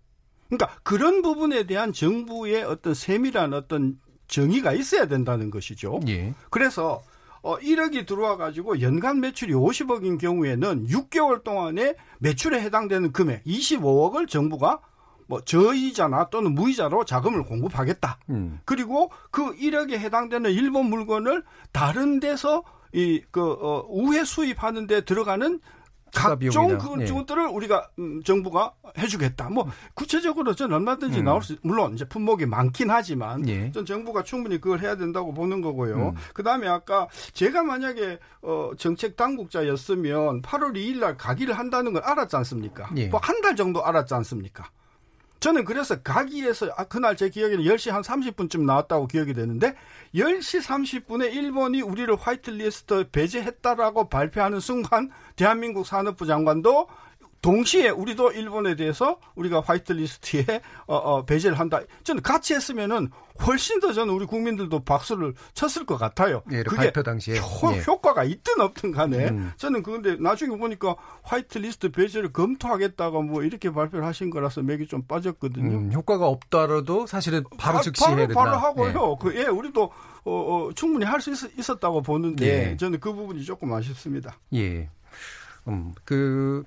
그러니까 그런 부분에 대한 정부의 어떤 세밀한 어떤 정의가 있어야 된다는 것이죠. 예. 그래서 어 1억이 들어와 가지고 연간 매출이 50억인 경우에는 6개월 동안에 매출에 해당되는 금액 25억을 정부가 뭐 저이자나 또는 무이자로 자금을 공급하겠다. 음. 그리고 그 1억에 해당되는 일본 물건을 다른 데서 이그 어, 우회 수입하는 데 들어가는 각종 비용이나, 그 예. 것들을 우리가 음, 정부가 해주겠다. 뭐 구체적으로 전 얼마든지 음. 나올 수 물론 이제 품목이 많긴 하지만 예. 전 정부가 충분히 그걸 해야 된다고 보는 거고요. 음. 그 다음에 아까 제가 만약에 어, 정책 당국자였으면 8월 2일 날 가기를 한다는 걸 알았지 않습니까? 예. 뭐한달 정도 알았지 않습니까? 저는 그래서 가기에서 아, 그날 제 기억에는 10시 한 30분쯤 나왔다고 기억이 되는데 10시 30분에 일본이 우리를 화이트리스트 배제했다라고 발표하는 순간 대한민국 산업부 장관도 동시에 우리도 일본에 대해서 우리가 화이트리스트에 어, 어, 배제를 한다. 저는 같이 했으면은 훨씬 더 저는 우리 국민들도 박수를 쳤을 것 같아요. 예, 그게 발표 당시에. 효, 예. 효과가 있든 없든 간에 음. 저는 그런데 나중에 보니까 화이트리스트 배제를 검토하겠다고 뭐 이렇게 발표를 하신 거라서 맥이 좀 빠졌거든요. 음, 효과가 없더라도 사실은 바로 바- 즉시 해야 바로, 된다. 바로 하고요. 예. 그, 예, 우리도, 어, 어, 충분히 할 수 있었, 다고 보는데, 예. 저는 그 부분이 조금 아쉽습니다. 예. 음, 그,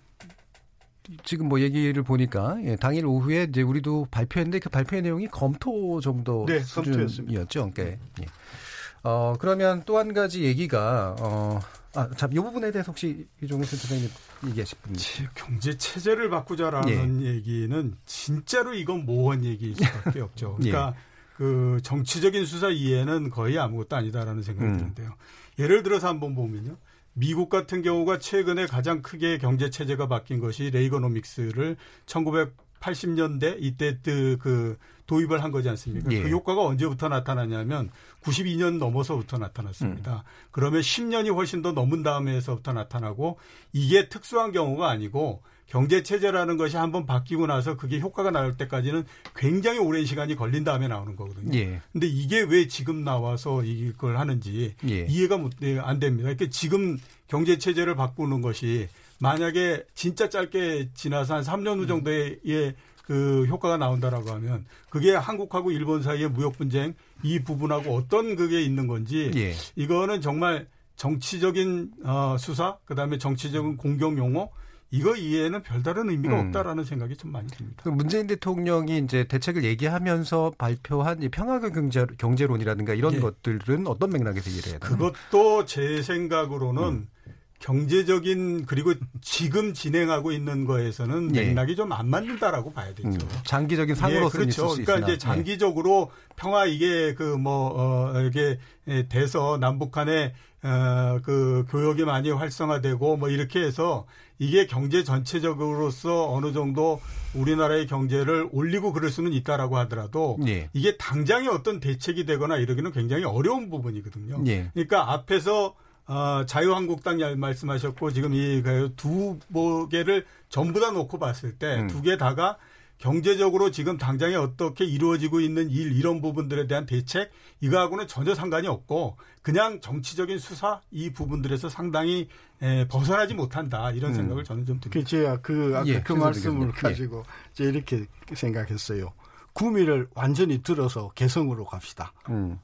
지금 뭐 얘기를 보니까, 예, 당일 오후에 이제 우리도 발표했는데 그 발표의 내용이 검토 정도 네. 수준이었죠. 그러니까, 예. 어, 그러면 또 한 가지 얘기가, 어, 아, 참, 이 부분에 대해서 혹시 이종훈 센터장님 얘기하실 분. 경제 체제를 바꾸자라는 얘기는 진짜로 이건 모호한 얘기일 수밖에 없죠. 예. 그러니까 그 정치적인 수사 이해는 거의 아무것도 아니다라는 생각이 음. 드는데요. 예를 들어서 한번 보면요. 미국 같은 경우가 최근에 가장 크게 경제 체제가 바뀐 것이 레이거노믹스를 1980년대 이때 그 도입을 한 거지 않습니까? 예. 그 효과가 언제부터 나타나냐면 92년 넘어서부터 나타났습니다. 그러면 10년이 훨씬 더 넘은 다음에서부터 나타나고 이게 특수한 경우가 아니고 경제 체제라는 것이 한번 바뀌고 나서 그게 효과가 나올 때까지는 굉장히 오랜 시간이 걸린 다음에 나오는 거거든요. 예. 근데 이게 왜 지금 나와서 이걸 하는지 예. 이해가 못- 네, 안 됩니다. 그러니까 지금 경제 체제를 바꾸는 것이 만약에 진짜 짧게 지나서 한 3년 후 음. 정도의 그 효과가 나온다라고 하면 그게 한국하고 일본 사이의 무역 분쟁 이 부분하고 어떤 그게 있는 건지 예. 이거는 정말 정치적인 어, 수사 그다음에 정치적인 공격 용어 이거 이해에는 별다른 의미가 음. 없다라는 생각이 좀 많이 듭니다. 그 문재인 대통령이 이제 대책을 얘기하면서 발표한 이 평화적 경제, 경제론이라든가 이런 예. 것들은 어떤 맥락에서 이해를 되나요? 그것도 제 생각으로는 음. 경제적인 그리고 지금 진행하고 있는 거에서는 예. 맥락이 좀 안 맞는다라고 봐야 되죠. 음, 장기적인 상으로서는 예, 그렇죠. 수 그러니까 있으나. 예. 이제 장기적으로 평화 이게 그 뭐 어, 이게 예, 돼서 남북 간에 어, 그 교역이 많이 활성화되고 뭐 이렇게 해서 이게 경제 전체적으로서 어느 정도 우리나라의 경제를 올리고 그럴 수는 있다라고 하더라도 예. 이게 당장의 어떤 대책이 되거나 이러기는 굉장히 어려운 부분이거든요. 예. 그러니까 앞에서 어, 자유한국당 야- 말씀하셨고 지금 이두 개를 전부 다 놓고 봤을 때 음. 두개 다가 경제적으로 지금 당장에 어떻게 이루어지고 있는 일 이런 부분들에 대한 대책 이거하고는 전혀 상관이 없고 그냥 정치적인 수사 이 부분들에서 상당히 에, 벗어나지 못한다 이런 음. 생각을 저는 좀 듭니다. 그 제가 그 아까 예, 그 말씀을. 예. 가지고 제가 이렇게 생각했어요. 구미를 완전히 들어서 개성으로 갑시다. 음.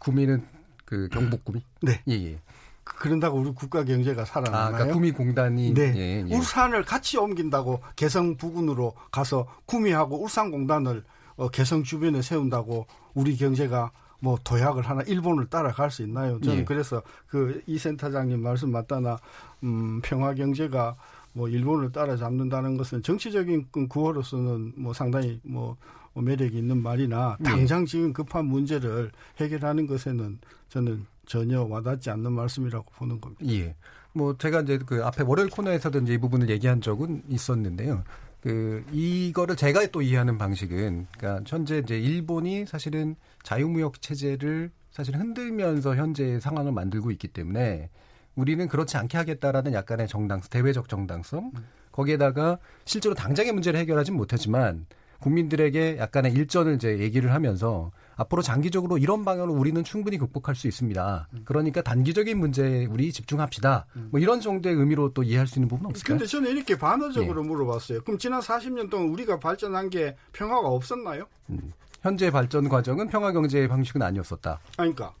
구미는 그 경북 구미? 네. 예, 예. 그- 그런다고 우리 국가 경제가 아, 살아나나요? 그러니까 구미공단이 네. 예, 예. 울산을 같이 옮긴다고 개성 부근으로 가서 구미하고 울산공단을 어, 개성 주변에 세운다고 우리 경제가 뭐 도약을 하나 일본을 따라갈 수 있나요? 저는 예. 그래서 그 이 센터장님 말씀 맞다나 음, 평화 경제가 뭐 일본을 따라잡는다는 것은 정치적인 그 구호로서는 뭐 상당히 뭐 매력이 있는 말이나 당장 지금 급한 문제를 해결하는 것에는 저는 전혀 와닿지 않는 말씀이라고 보는 겁니다. 예. 뭐 제가 이제 그 앞에 월요일 코너에서도 이제 이 부분을 얘기한 적은 있었는데요. 그 이거를 제가 또 이해하는 방식은 그러니까 현재 이제 일본이 사실은 자유무역 체제를 사실 흔들면서 현재 상황을 만들고 있기 때문에 우리는 그렇지 않게 하겠다라는 약간의 정당성, 대외적 정당성 거기에다가 실제로 당장의 문제를 해결하진 못하지만 국민들에게 약간의 일전을 이제 얘기를 하면서 앞으로 장기적으로 이런 방향으로 우리는 충분히 극복할 수 있습니다. 그러니까 단기적인 문제에 우리 집중합시다. 뭐 이런 정도의 의미로 또 이해할 수 있는 부분은 없을까요? 근데 저는 이렇게 반어적으로 예. 물어봤어요. 그럼 지난 40년 동안 우리가 발전한 게 평화가 없었나요? 음. 현재 발전 과정은 평화 경제 방식은 아니었었다. 아니, 그러니까.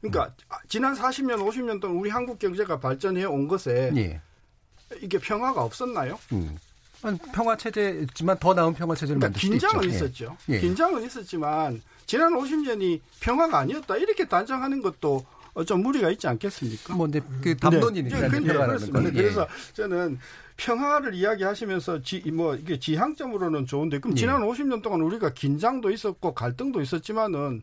그러니까 지난 40년, 50년 동안 우리 한국 경제가 발전해 온 것에 예. 이게 평화가 없었나요? 음. 한 평화 체제지만 더 나은 평화 체제를 그러니까 만들 수도 긴장은 있죠. 있었죠. 예. 예. 긴장은 있었지만 지난 50년이 평화가 아니었다 이렇게 단정하는 것도 어, 좀 무리가 있지 않겠습니까? 뭐, 근데 그 담론이니까 네. 근데 평화라는 그렇습니다. 거는. 그래서 예. 저는 평화를 이야기하시면서 지, 뭐 이게 지향점으로는 좋은데 그럼 예. 지난 50년 동안 우리가 긴장도 있었고 갈등도 있었지만은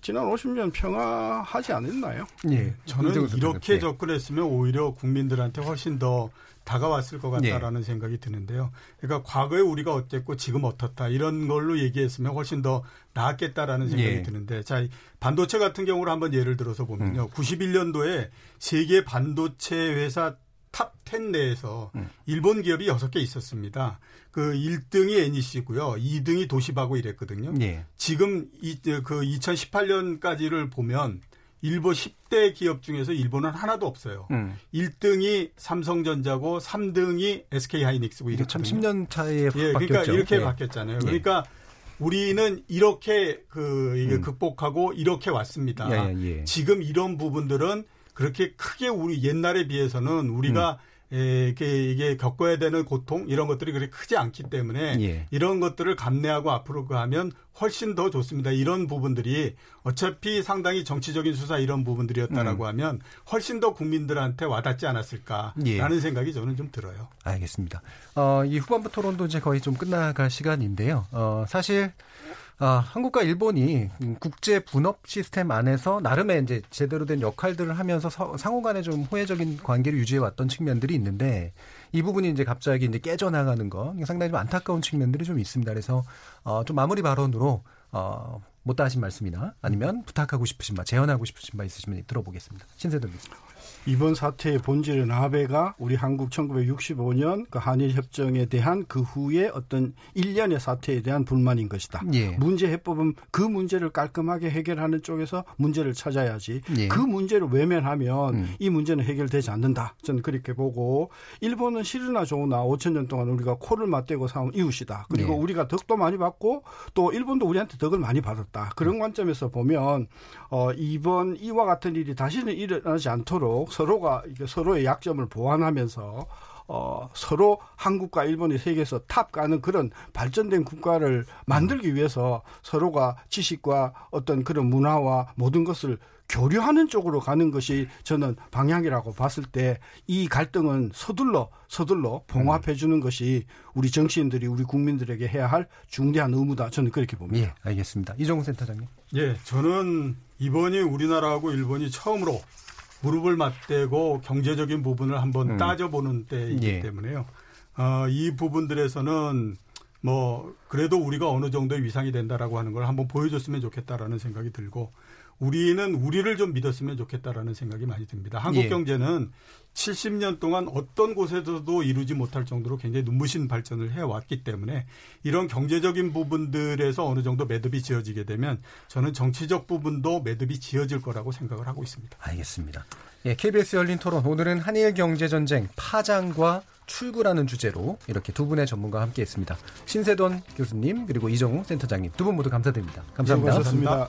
지난 50년 평화하지 않았나요? 예. 저는 이렇게 네. 접근했으면 오히려 국민들한테 훨씬 더 다가왔을 것 같다라는 예. 생각이 드는데요. 그러니까 과거에 우리가 어땠고 지금 어떻다 이런 걸로 얘기했으면 훨씬 더 나았겠다라는 생각이 예. 드는데 자이 반도체 같은 경우를 한번 예를 들어서 보면요. 음. 91년도에 세계 반도체 회사 top 10 내에서 음. 일본 기업이 6개 있었습니다. 그 1등이 NEC고요. 2등이 도시바고 이랬거든요. 예. 지금 이, 그 2018년까지를 보면 일본 10대 기업 중에서 일본은 하나도 없어요. 음. 1등이 삼성전자고 3등이 SK하이닉스고 이게 참 이렇거든요. 10년 차이에 확 예, 그러니까 바뀌었죠. 이렇게 예. 바뀌었잖아요. 예. 그러니까 우리는 이렇게 그 이게 음. 극복하고 이렇게 왔습니다. 예, 예, 예. 지금 이런 부분들은 그렇게 크게 우리 옛날에 비해서는 우리가 음. 에, 이게, 이게 겪어야 되는 고통 이런 것들이 그렇게 크지 않기 때문에 예. 이런 것들을 감내하고 앞으로 가면 훨씬 더 좋습니다. 이런 부분들이 어차피 상당히 정치적인 수사 이런 부분들이었다라고 음. 하면 훨씬 더 국민들한테 와닿지 않았을까라는 예. 생각이 저는 좀 들어요. 알겠습니다. 어, 이 후반부 토론도 이제 거의 좀 끝나갈 시간인데요. 어, 사실 아, 한국과 일본이 음, 국제 분업 시스템 안에서 나름의 이제 제대로 된 역할들을 하면서 서- 상호 간에 좀 호혜적인 관계를 유지해 왔던 측면들이 있는데 이 부분이 이제 갑자기 이제 깨져나가는 거 상당히 좀 안타까운 측면들이 좀 있습니다. 그래서 어, 좀 마무리 발언으로 어, 못다 하신 말씀이나 아니면 부탁하고 싶으신 바, 제언하고 싶으신 바 있으시면 들어보겠습니다. 신세동 교수님. 이번 사태의 본질은 아베가 우리 한국 1965년 그 한일 협정에 대한 그 후에 어떤 일련의 사태에 대한 불만인 것이다. 예. 문제 해법은 그 문제를 깔끔하게 해결하는 쪽에서 문제를 찾아야지. 예. 그 문제를 외면하면 음. 이 문제는 해결되지 않는다. 저는 그렇게 보고 일본은 싫으나 좋으나 5천 년 동안 우리가 코를 맞대고 살아온 이웃이다. 그리고 네. 우리가 덕도 많이 받고 또 일본도 우리한테 덕을 많이 받았다. 그런 관점에서 보면 어, 이번 이와 같은 일이 다시는 일어나지 않도록 서로가 이게 서로의 약점을 보완하면서 어, 서로 한국과 일본이 세계에서 top 가는 그런 발전된 국가를 만들기 위해서 서로가 지식과 어떤 그런 문화와 모든 것을 교류하는 쪽으로 가는 것이 저는 방향이라고 봤을 때 이 갈등은 서둘러 서둘러 봉합해 주는 것이 우리 정치인들이 우리 국민들에게 해야 할 중대한 의무다. 저는 그렇게 봅니다. 예, 알겠습니다. 이종훈 센터장님. 예, 저는 이번이 우리나라하고 일본이 처음으로 무릎을 맞대고 경제적인 부분을 한번 음. 따져보는 때이기 예. 때문에요. 어, 이 부분들에서는 뭐 그래도 우리가 어느 정도의 위상이 된다라고 하는 걸 한번 보여줬으면 좋겠다라는 생각이 들고 우리는 우리를 좀 믿었으면 좋겠다라는 생각이 많이 듭니다. 한국 예. 경제는 70년 동안 어떤 곳에서도 이루지 못할 정도로 굉장히 눈부신 발전을 해왔기 때문에 이런 경제적인 부분들에서 어느 정도 매듭이 지어지게 되면 저는 정치적 부분도 매듭이 지어질 거라고 생각을 하고 있습니다. 알겠습니다. 예, KBS 열린 토론 오늘은 한일 경제 전쟁 파장과 출구라는 주제로 이렇게 두 분의 전문가와 함께 했습니다. 신세돈 교수님 그리고 이정우 센터장님 두 분 모두 감사드립니다. 감사합니다. 수고하셨습니다.